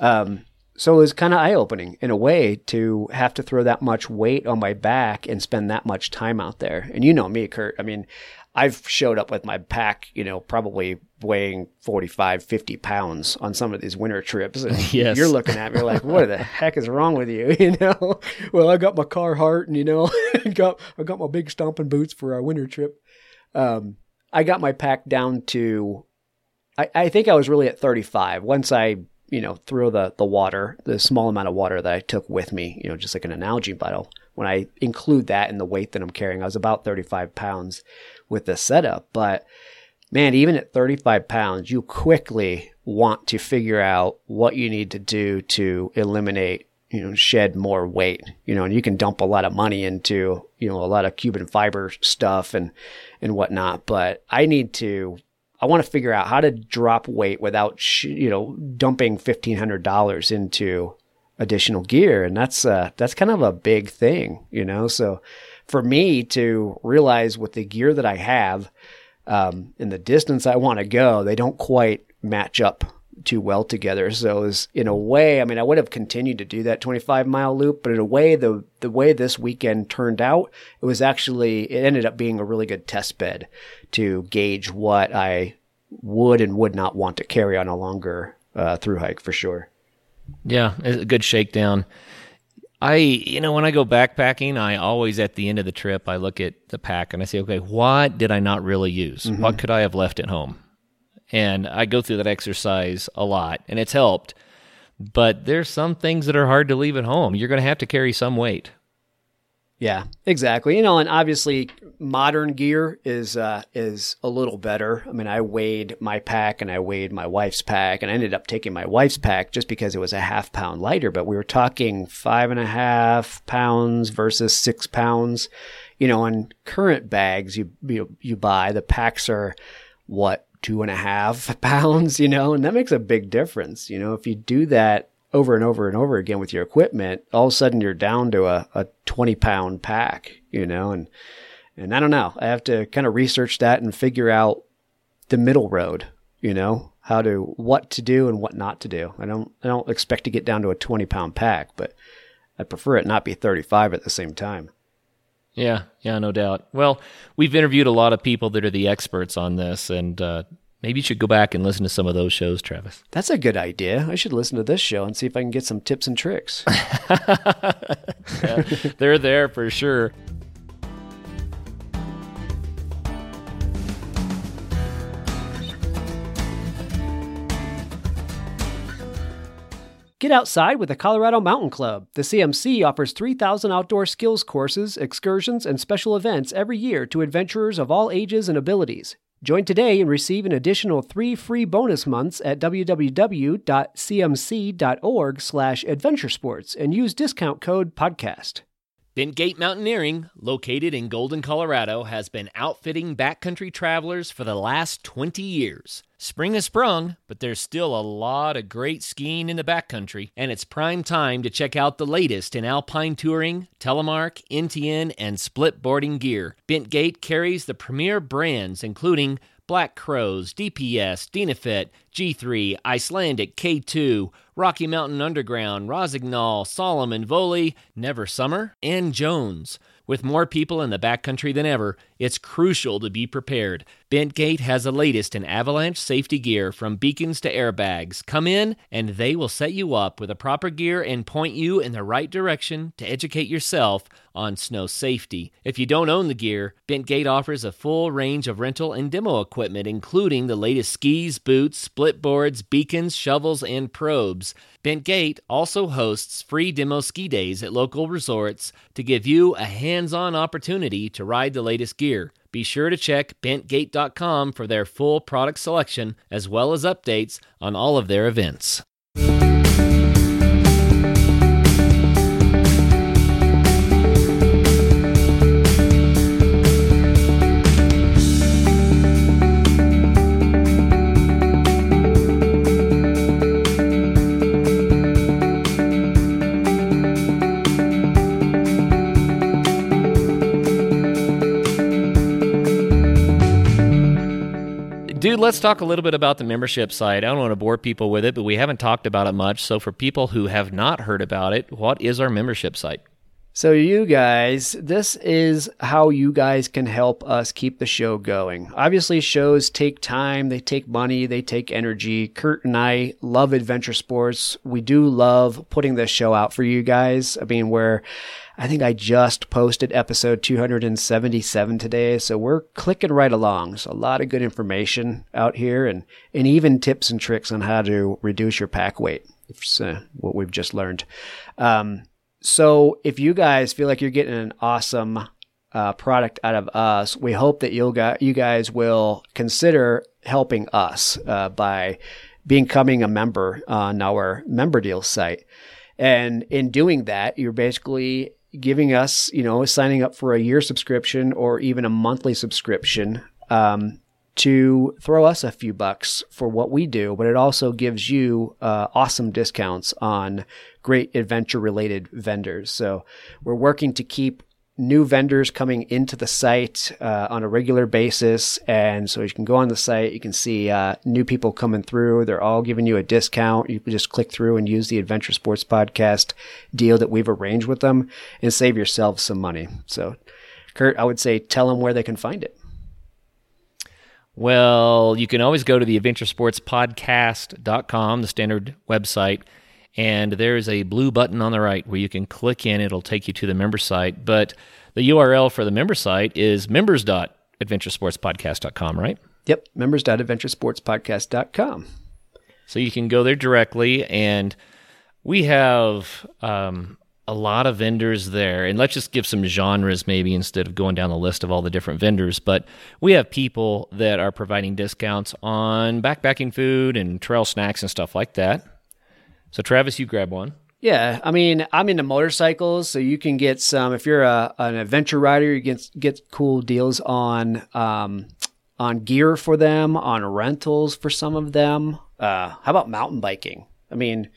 Um, so it was kind of eye opening in a way to have to throw that much weight on my back and spend that much time out there. And you know me, Kurt. I mean, I've showed up with my pack, you know, probably weighing 45, 50 pounds on some of these winter trips. And Yes. You're looking at me like, what the heck is wrong with you? You know, well, I got my Carhartt and, you know, got, I got my big stomping boots for our winter trip. Um, I got my pack down to, I, I think I was really at 35 once I, you know, throw the, the water, the small amount of water that I took with me, you know, just like a Nalgene bottle. When I include that in the weight that I'm carrying, I was about 35 pounds with the setup. But man, even at 35 pounds, you quickly want to figure out what you need to do to eliminate, you know, shed more weight, you know, and you can dump a lot of money into, you know, a lot of Cuben fiber stuff and, and whatnot. But I need to, I want to figure out how to drop weight without, sh- you know, dumping $1,500 into additional gear. And that's, uh, that's kind of a big thing, you know? So for me to realize with the gear that I have, um, and the distance I want to go, they don't quite match up too well together. So it was, in a way, I mean, I would have continued to do that 25 mile loop, but in a way, the the way this weekend turned out, it was actually it ended up being a really good test bed to gauge what I would and would not want to carry on a longer uh, through hike for sure. Yeah, it's a good shakedown. I, you know, when I go backpacking, I always at the end of the trip, I look at the pack and I say, okay, what did I not really use? What could I have left at home? And I go through that exercise a lot and it's helped. But there's some things that are hard to leave at home. You're going to have to carry some weight. Yeah, exactly. You know, and obviously modern gear is uh, is a little better. I mean, I weighed my pack and I weighed my wife's pack, and I ended up taking my wife's pack just because it was a half pound lighter. But we were talking five and a half pounds versus six pounds. You know, on current bags you you, you buy, the packs are what two and a half pounds. You know, and that makes a big difference. You know, if you do that over and over and over again with your equipment, all of a sudden you're down to a, a 20 pound pack, you know, and, and I don't know, I have to kind of research that and figure out the middle road, you know, how to, what to do and what not to do. I don't, I don't expect to get down to a 20 pound pack, but I prefer it not be 35 at the same time. Yeah, yeah, no doubt. Well, we've interviewed a lot of people that are the experts on this, and uh, maybe you should go back and listen to some of those shows, Travis. That's a good idea. I should listen to this show and see if I can get some tips and tricks. They're there for sure. Get outside with the Colorado Mountain Club. The CMC offers 3,000 outdoor skills courses, excursions, and special events every year to adventurers of all ages and abilities. Join today and receive an additional three free bonus months at www.cmc.org slash adventuresports and use discount code podcast. Bentgate Mountaineering, located in Golden, Colorado, has been outfitting backcountry travelers for the last 20 years. Spring has sprung, but there's still a lot of great skiing in the backcountry, and it's prime time to check out the latest in alpine touring, telemark, NTN, and split boarding gear. Bentgate carries the premier brands including Black Crows, DPS, Dynafit, G3, Icelantic, K2, Rocky Mountain Underground, Rossignol, Salomon, Voile, Never Summer, and Jones. With more people in the backcountry than ever, it's crucial to be prepared. Bentgate has the latest in avalanche safety gear from beacons to airbags. Come in and they will set you up with the proper gear and point you in the right direction to educate yourself on snow safety. If you don't own the gear, Bentgate offers a full range of rental and demo equipment, including the latest skis, boots, split boards, beacons, shovels, and probes. Bentgate also hosts free demo ski days at local resorts to give you a hands on opportunity to ride the latest gear. Be sure to check bentgate.com for their full product selection as well as updates on all of their events. Dude, let's talk a little bit about the membership site. I don't want to bore people with it, but we haven't talked about it much. So, for people who have not heard about it, what is our membership site? So, you guys, this is how you guys can help us keep the show going. Obviously, shows take time, they take money, they take energy. Kurt and I love adventure sports. We do love putting this show out for you guys. I mean, where I think I just posted episode 277 today, so we're clicking right along. So, a lot of good information out here and, and even tips and tricks on how to reduce your pack weight. It's uh, what we've just learned. Um, so if you guys feel like you're getting an awesome uh, product out of us, we hope that you'll got, you guys will consider helping us uh, by becoming a member on our member deal site. And in doing that, you're basically giving us, you know, signing up for a year subscription or even a monthly subscription um, to throw us a few bucks for what we do, but it also gives you uh, awesome discounts on great adventure related vendors. So we're working to keep new vendors coming into the site uh, on a regular basis. And so you can go on the site, you can see uh, new people coming through. They're all giving you a discount. You can just click through and use the Adventure Sports Podcast deal that we've arranged with them and save yourself some money. So, Kurt, I would say tell them where they can find it. Well, you can always go to the adventuresportspodcast.com, the standard website, and there's a blue button on the right where you can click in. It'll take you to the member site. But the URL for the member site is members.adventuresportspodcast.com, right? Yep, members.adventuresportspodcast.com. So you can go there directly, and we have um, a lot of vendors there. And let's just give some genres maybe instead of going down the list of all the different vendors. But we have people that are providing discounts on backpacking food and trail snacks and stuff like that. So, Travis, you grab one. Yeah, I mean, I'm into motorcycles, so you can get some. If you're a, an adventure rider, you get get cool deals on um, on gear for them, on rentals for some of them. Uh, how about mountain biking? I mean,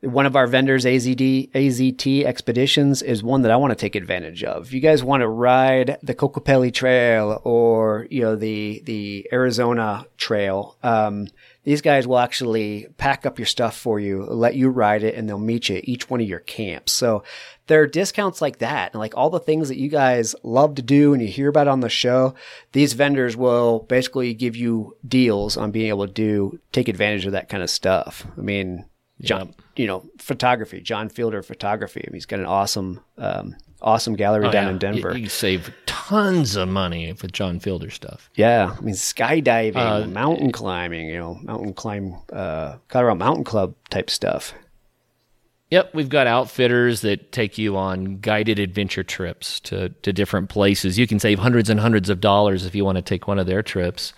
one of our vendors, AZD, AZT Expeditions, is one that I want to take advantage of. If you guys want to ride the Kokopelli Trail or, you know, the, the Arizona Trail, um, these guys will actually pack up your stuff for you, let you ride it, and they'll meet you at each one of your camps. So there are discounts like that. And like all the things that you guys love to do and you hear about on the show, these vendors will basically give you deals on being able to do, take advantage of that kind of stuff. I mean, John, yep. you know, photography, John Fielder photography. I mean, he's got an awesome, um, awesome gallery oh, down yeah. in Denver. You, you, save tons of money with John Fielder stuff. Yeah. I mean, skydiving, uh, mountain climbing, you know, mountain climb, uh, Colorado Mountain Club type stuff. Yep, we've got outfitters that take you on guided adventure trips to, to different places. You can save hundreds and hundreds of dollars if you want to take one of their trips.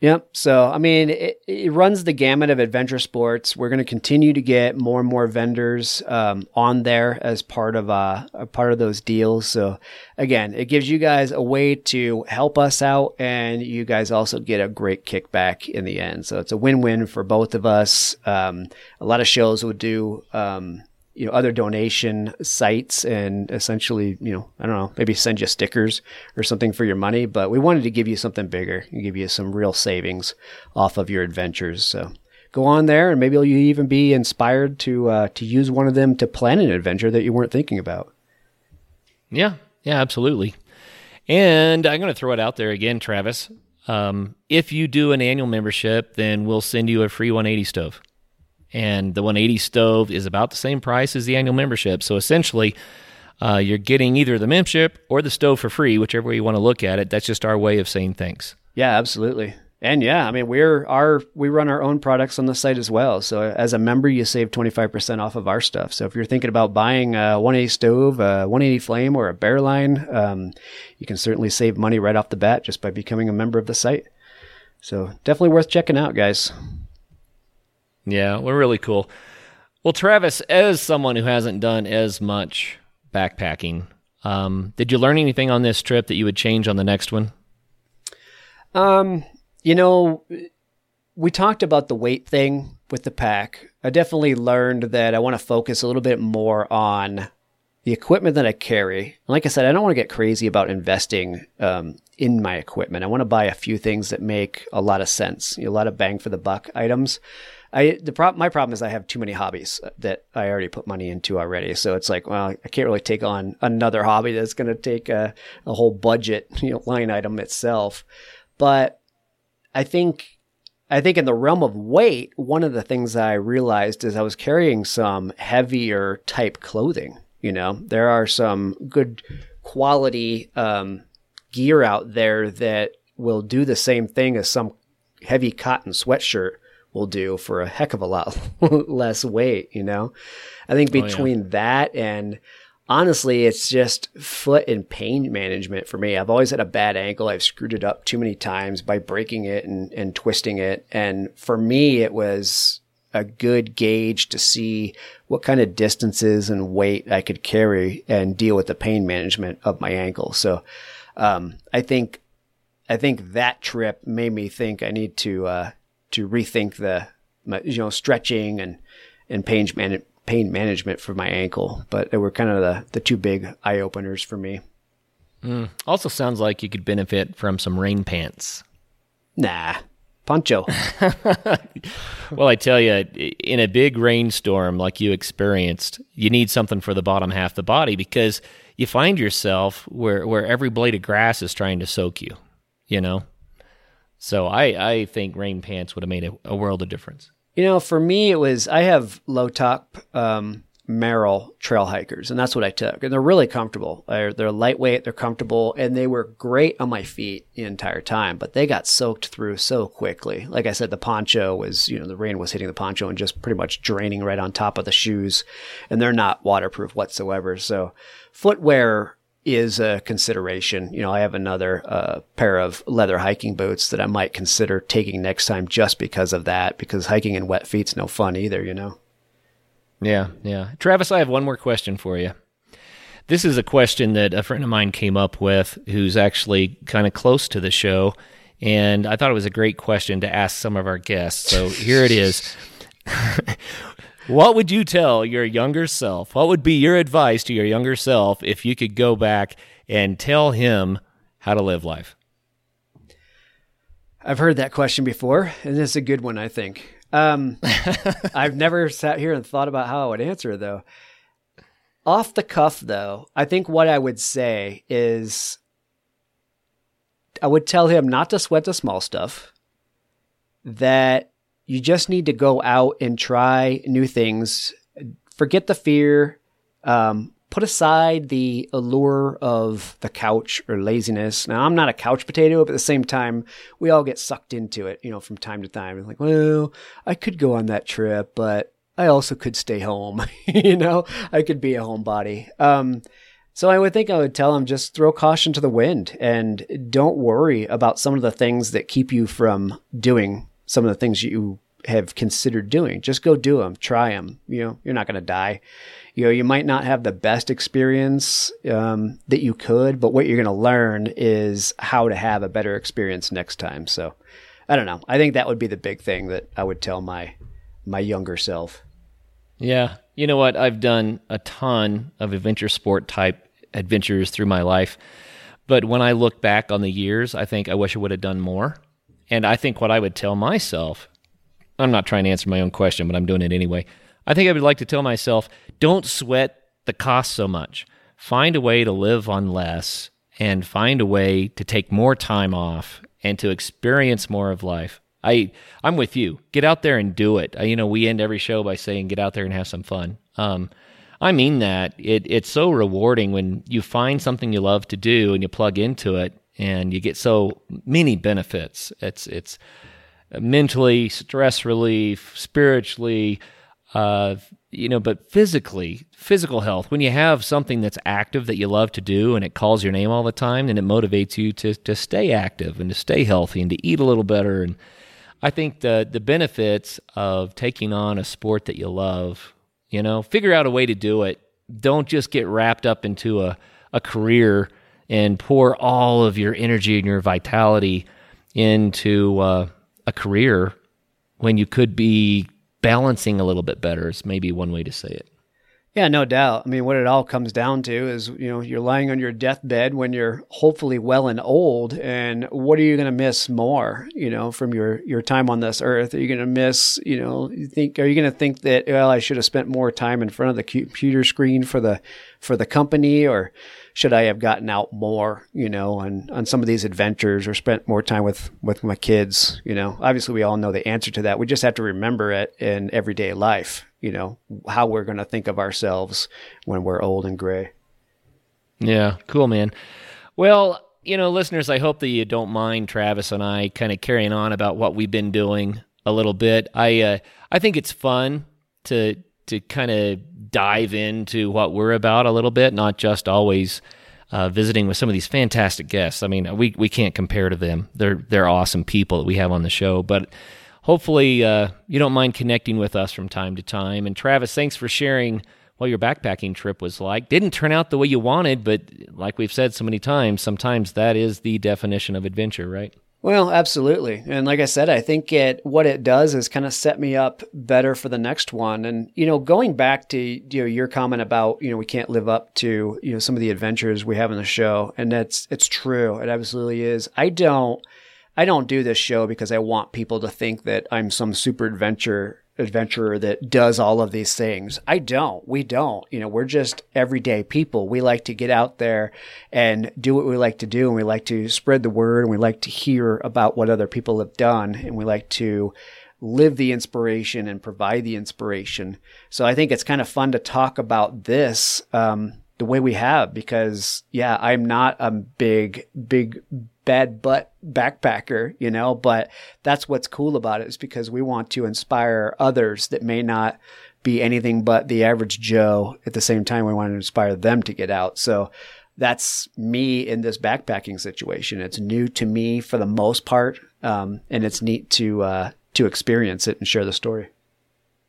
Yep. So, I mean, it, it, runs the gamut of adventure sports. We're going to continue to get more and more vendors um, on there as part of uh, a part of those deals. So, again, it gives you guys a way to help us out, and you guys also get a great kickback in the end. So, it's a win-win for both of us. Um, a lot of shows would do um, you know other donation sites and essentially you know I don't know maybe send you stickers or something for your money but we wanted to give you something bigger and give you some real savings off of your adventures. So go on there and maybe you'll even be inspired to uh, to use one of them to plan an adventure that you weren't thinking about. Yeah. Yeah absolutely. And I'm going to throw it out there again Travis. Um, if you do an annual membership then we'll send you a free 180 stove and the 180 stove is about the same price as the annual membership. So essentially, uh, you're getting either the membership or the stove for free, whichever way you want to look at it. That's just our way of saying things. Yeah, absolutely. And yeah, I mean we're our we run our own products on the site as well. So as a member, you save twenty five percent off of our stuff. So if you're thinking about buying a 180 stove, a 180 flame, or a Bearline, um, you can certainly save money right off the bat just by becoming a member of the site. So definitely worth checking out, guys. Yeah, we're really cool. Well, Travis, as someone who hasn't done as much backpacking, um, did you learn anything on this trip that you would change on the next one? Um, you know, we talked about the weight thing with the pack. I definitely learned that I want to focus a little bit more on the equipment that I carry, like I said, I don't want to get crazy about investing um, in my equipment. I want to buy a few things that make a lot of sense, you know, a lot of bang for the buck items. I the problem my problem is I have too many hobbies that I already put money into already. So it's like, well, I can't really take on another hobby that's going to take a, a whole budget, you know, line item itself. But I think I think in the realm of weight, one of the things I realized is I was carrying some heavier type clothing. You know, there are some good quality um, gear out there that will do the same thing as some heavy cotton sweatshirt will do for a heck of a lot less weight, you know? I think between oh, yeah. that and honestly, it's just foot and pain management for me. I've always had a bad ankle. I've screwed it up too many times by breaking it and, and twisting it. And for me, it was a good gauge to see what kind of distances and weight I could carry and deal with the pain management of my ankle. So, um, I think, I think that trip made me think I need to, uh, to rethink the, you know, stretching and, and pain, man- pain management for my ankle. But they were kind of the, the two big eye openers for me. Mm. Also sounds like you could benefit from some rain pants. Nah, poncho. well, I tell you, in a big rainstorm like you experienced, you need something for the bottom half of the body because you find yourself where, where every blade of grass is trying to soak you, you know? So I, I think rain pants would have made a, a world of difference. You know, for me, it was I have low top um, Merrell trail hikers, and that's what I took. And they're really comfortable. They're, they're lightweight, they're comfortable, and they were great on my feet the entire time. But they got soaked through so quickly. Like I said, the poncho was, you know, the rain was hitting the poncho and just pretty much draining right on top of the shoes, and they're not waterproof whatsoever. So, footwear is a consideration. You know, I have another uh, pair of leather hiking boots that I might consider taking next time just because of that, because hiking in wet feet's no fun either, you know? Yeah, yeah. Travis, I have one more question for you. This is a question that a friend of mine came up with who's actually kind of close to the show. And I thought it was a great question to ask some of our guests. So here it is. What would you tell your younger self? What would be your advice to your younger self if you could go back and tell him how to live life? I've heard that question before, and it's a good one, I think. Um, I've never sat here and thought about how I would answer, though. Off the cuff, though, I think what I would say is I would tell him not to sweat the small stuff, that you just need to go out and try new things. Forget the fear. Um, put aside the allure of the couch or laziness. Now, I'm not a couch potato, but at the same time, we all get sucked into it, you know, from time to time. Like, well, I could go on that trip, but I also could stay home. you know, I could be a homebody. Um, so I would think I would tell them just throw caution to the wind and don't worry about some of the things that keep you from doing some of the things you have considered doing. Just go do them, try them. You know, you're not going to die. You know, you might not have the best experience um, that you could, but what you're going to learn is how to have a better experience next time. So, I don't know. I think that would be the big thing that I would tell my my younger self. Yeah, you know what? I've done a ton of adventure sport type adventures through my life, but when I look back on the years, I think I wish I would have done more. And I think what I would tell myself, I'm not trying to answer my own question, but I'm doing it anyway. I think I would like to tell myself, don't sweat the cost so much. Find a way to live on less and find a way to take more time off and to experience more of life. I I'm with you. Get out there and do it. You know, we end every show by saying get out there and have some fun. Um, I mean that. It it's so rewarding when you find something you love to do and you plug into it and you get so many benefits. It's it's mentally, stress relief, spiritually, uh, you know, but physically, physical health. When you have something that's active that you love to do and it calls your name all the time, then it motivates you to to stay active and to stay healthy and to eat a little better. And I think the the benefits of taking on a sport that you love, you know, figure out a way to do it. Don't just get wrapped up into a a career and pour all of your energy and your vitality into uh, a career when you could be balancing a little bit better is maybe one way to say it. Yeah, no doubt. I mean, what it all comes down to is, you know, you're lying on your deathbed when you're hopefully well and old, and what are you going to miss more, you know, from your your time on this earth? Are you going to miss, you know, you think are you going to think that well, I should have spent more time in front of the computer screen for the for the company or should I have gotten out more, you know, on, on some of these adventures or spent more time with, with my kids, you know? Obviously, we all know the answer to that. We just have to remember it in everyday life, you know, how we're going to think of ourselves when we're old and gray. Yeah, cool, man. Well, you know, listeners, I hope that you don't mind Travis and I kind of carrying on about what we've been doing a little bit. I uh, I think it's fun to to kind of dive into what we're about a little bit, not just always uh, visiting with some of these fantastic guests. I mean, we we can't compare to them. They're they're awesome people that we have on the show, but hopefully uh, you don't mind connecting with us from time to time. And Travis, thanks for sharing what your backpacking trip was like. Didn't turn out the way you wanted, but like we've said so many times, sometimes that is the definition of adventure, right? Well, absolutely. And like I said, I think it what it does is kind of set me up better for the next one. And you know, going back to you know your comment about, you know, we can't live up to, you know, some of the adventures we have in the show, and that's it's true. It absolutely is. I don't I don't do this show because I want people to think that I'm some super adventure adventurer that does all of these things. I don't. We don't. You know, we're just everyday people. We like to get out there and do what we like to do and we like to spread the word and we like to hear about what other people have done and we like to live the inspiration and provide the inspiration. So I think it's kind of fun to talk about this um, the way we have because yeah, I'm not a big big bad butt backpacker, you know, but that's what's cool about it is because we want to inspire others that may not be anything but the average Joe. At the same time, we want to inspire them to get out. So that's me in this backpacking situation. It's new to me for the most part, um, and it's neat to uh, to experience it and share the story.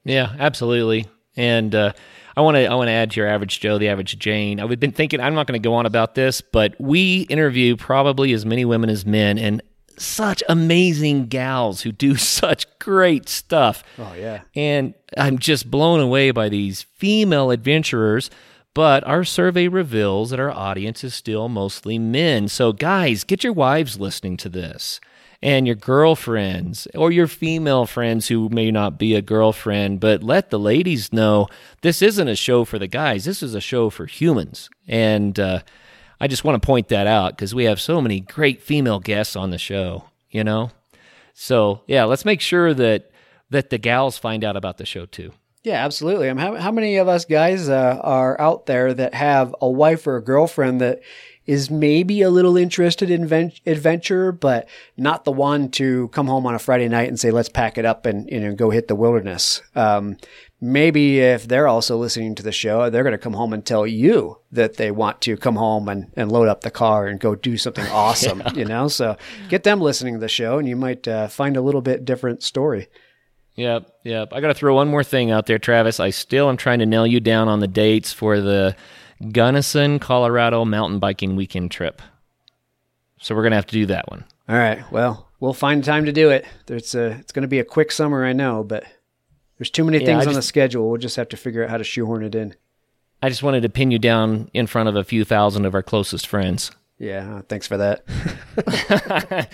Yeah, absolutely. And uh, I want to I want to add to your average Joe, the average Jane. I've been thinking I'm not going to go on about this, but we interview probably as many women as men, and such amazing gals who do such great stuff. Oh yeah, and I'm just blown away by these female adventurers. But our survey reveals that our audience is still mostly men. So, guys, get your wives listening to this and your girlfriends or your female friends who may not be a girlfriend, but let the ladies know this isn't a show for the guys. This is a show for humans. And uh, I just want to point that out because we have so many great female guests on the show, you know? So, yeah, let's make sure that that the gals find out about the show too. Yeah, absolutely. I mean, how, how many of us guys uh, are out there that have a wife or a girlfriend that is maybe a little interested in adventure, but not the one to come home on a Friday night and say, let's pack it up and, you know, go hit the wilderness. Um, maybe if they're also listening to the show, they're going to come home and tell you that they want to come home and, and load up the car and go do something awesome, yeah. you know? So get them listening to the show and you might uh, find a little bit different story. Yep, yep. I got to throw one more thing out there, Travis. I still am trying to nail you down on the dates for the Gunnison, Colorado mountain biking weekend trip. So we're going to have to do that one. All right. Well, we'll find time to do it. There's a, it's going to be a quick summer, I know, but there's too many yeah, things just, on the schedule. We'll just have to figure out how to shoehorn it in. I just wanted to pin you down in front of a few thousand of our closest friends. Yeah, uh, thanks for that.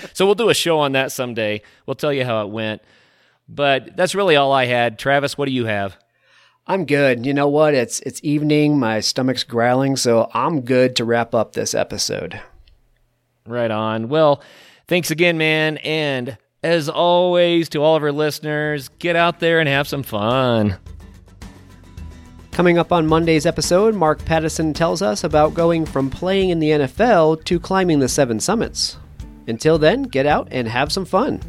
so we'll do a show on that someday. We'll tell you how it went. But that's really all I had. Travis, what do you have? I'm good. You know what? It's it's evening. My stomach's growling, so I'm good to wrap up this episode. Right on. Well, thanks again, man. And as always, to all of our listeners, get out there and have some fun. Coming up on Monday's episode, Mark Pattison tells us about going from playing in the NFL to climbing the seven summits. Until then, get out and have some fun.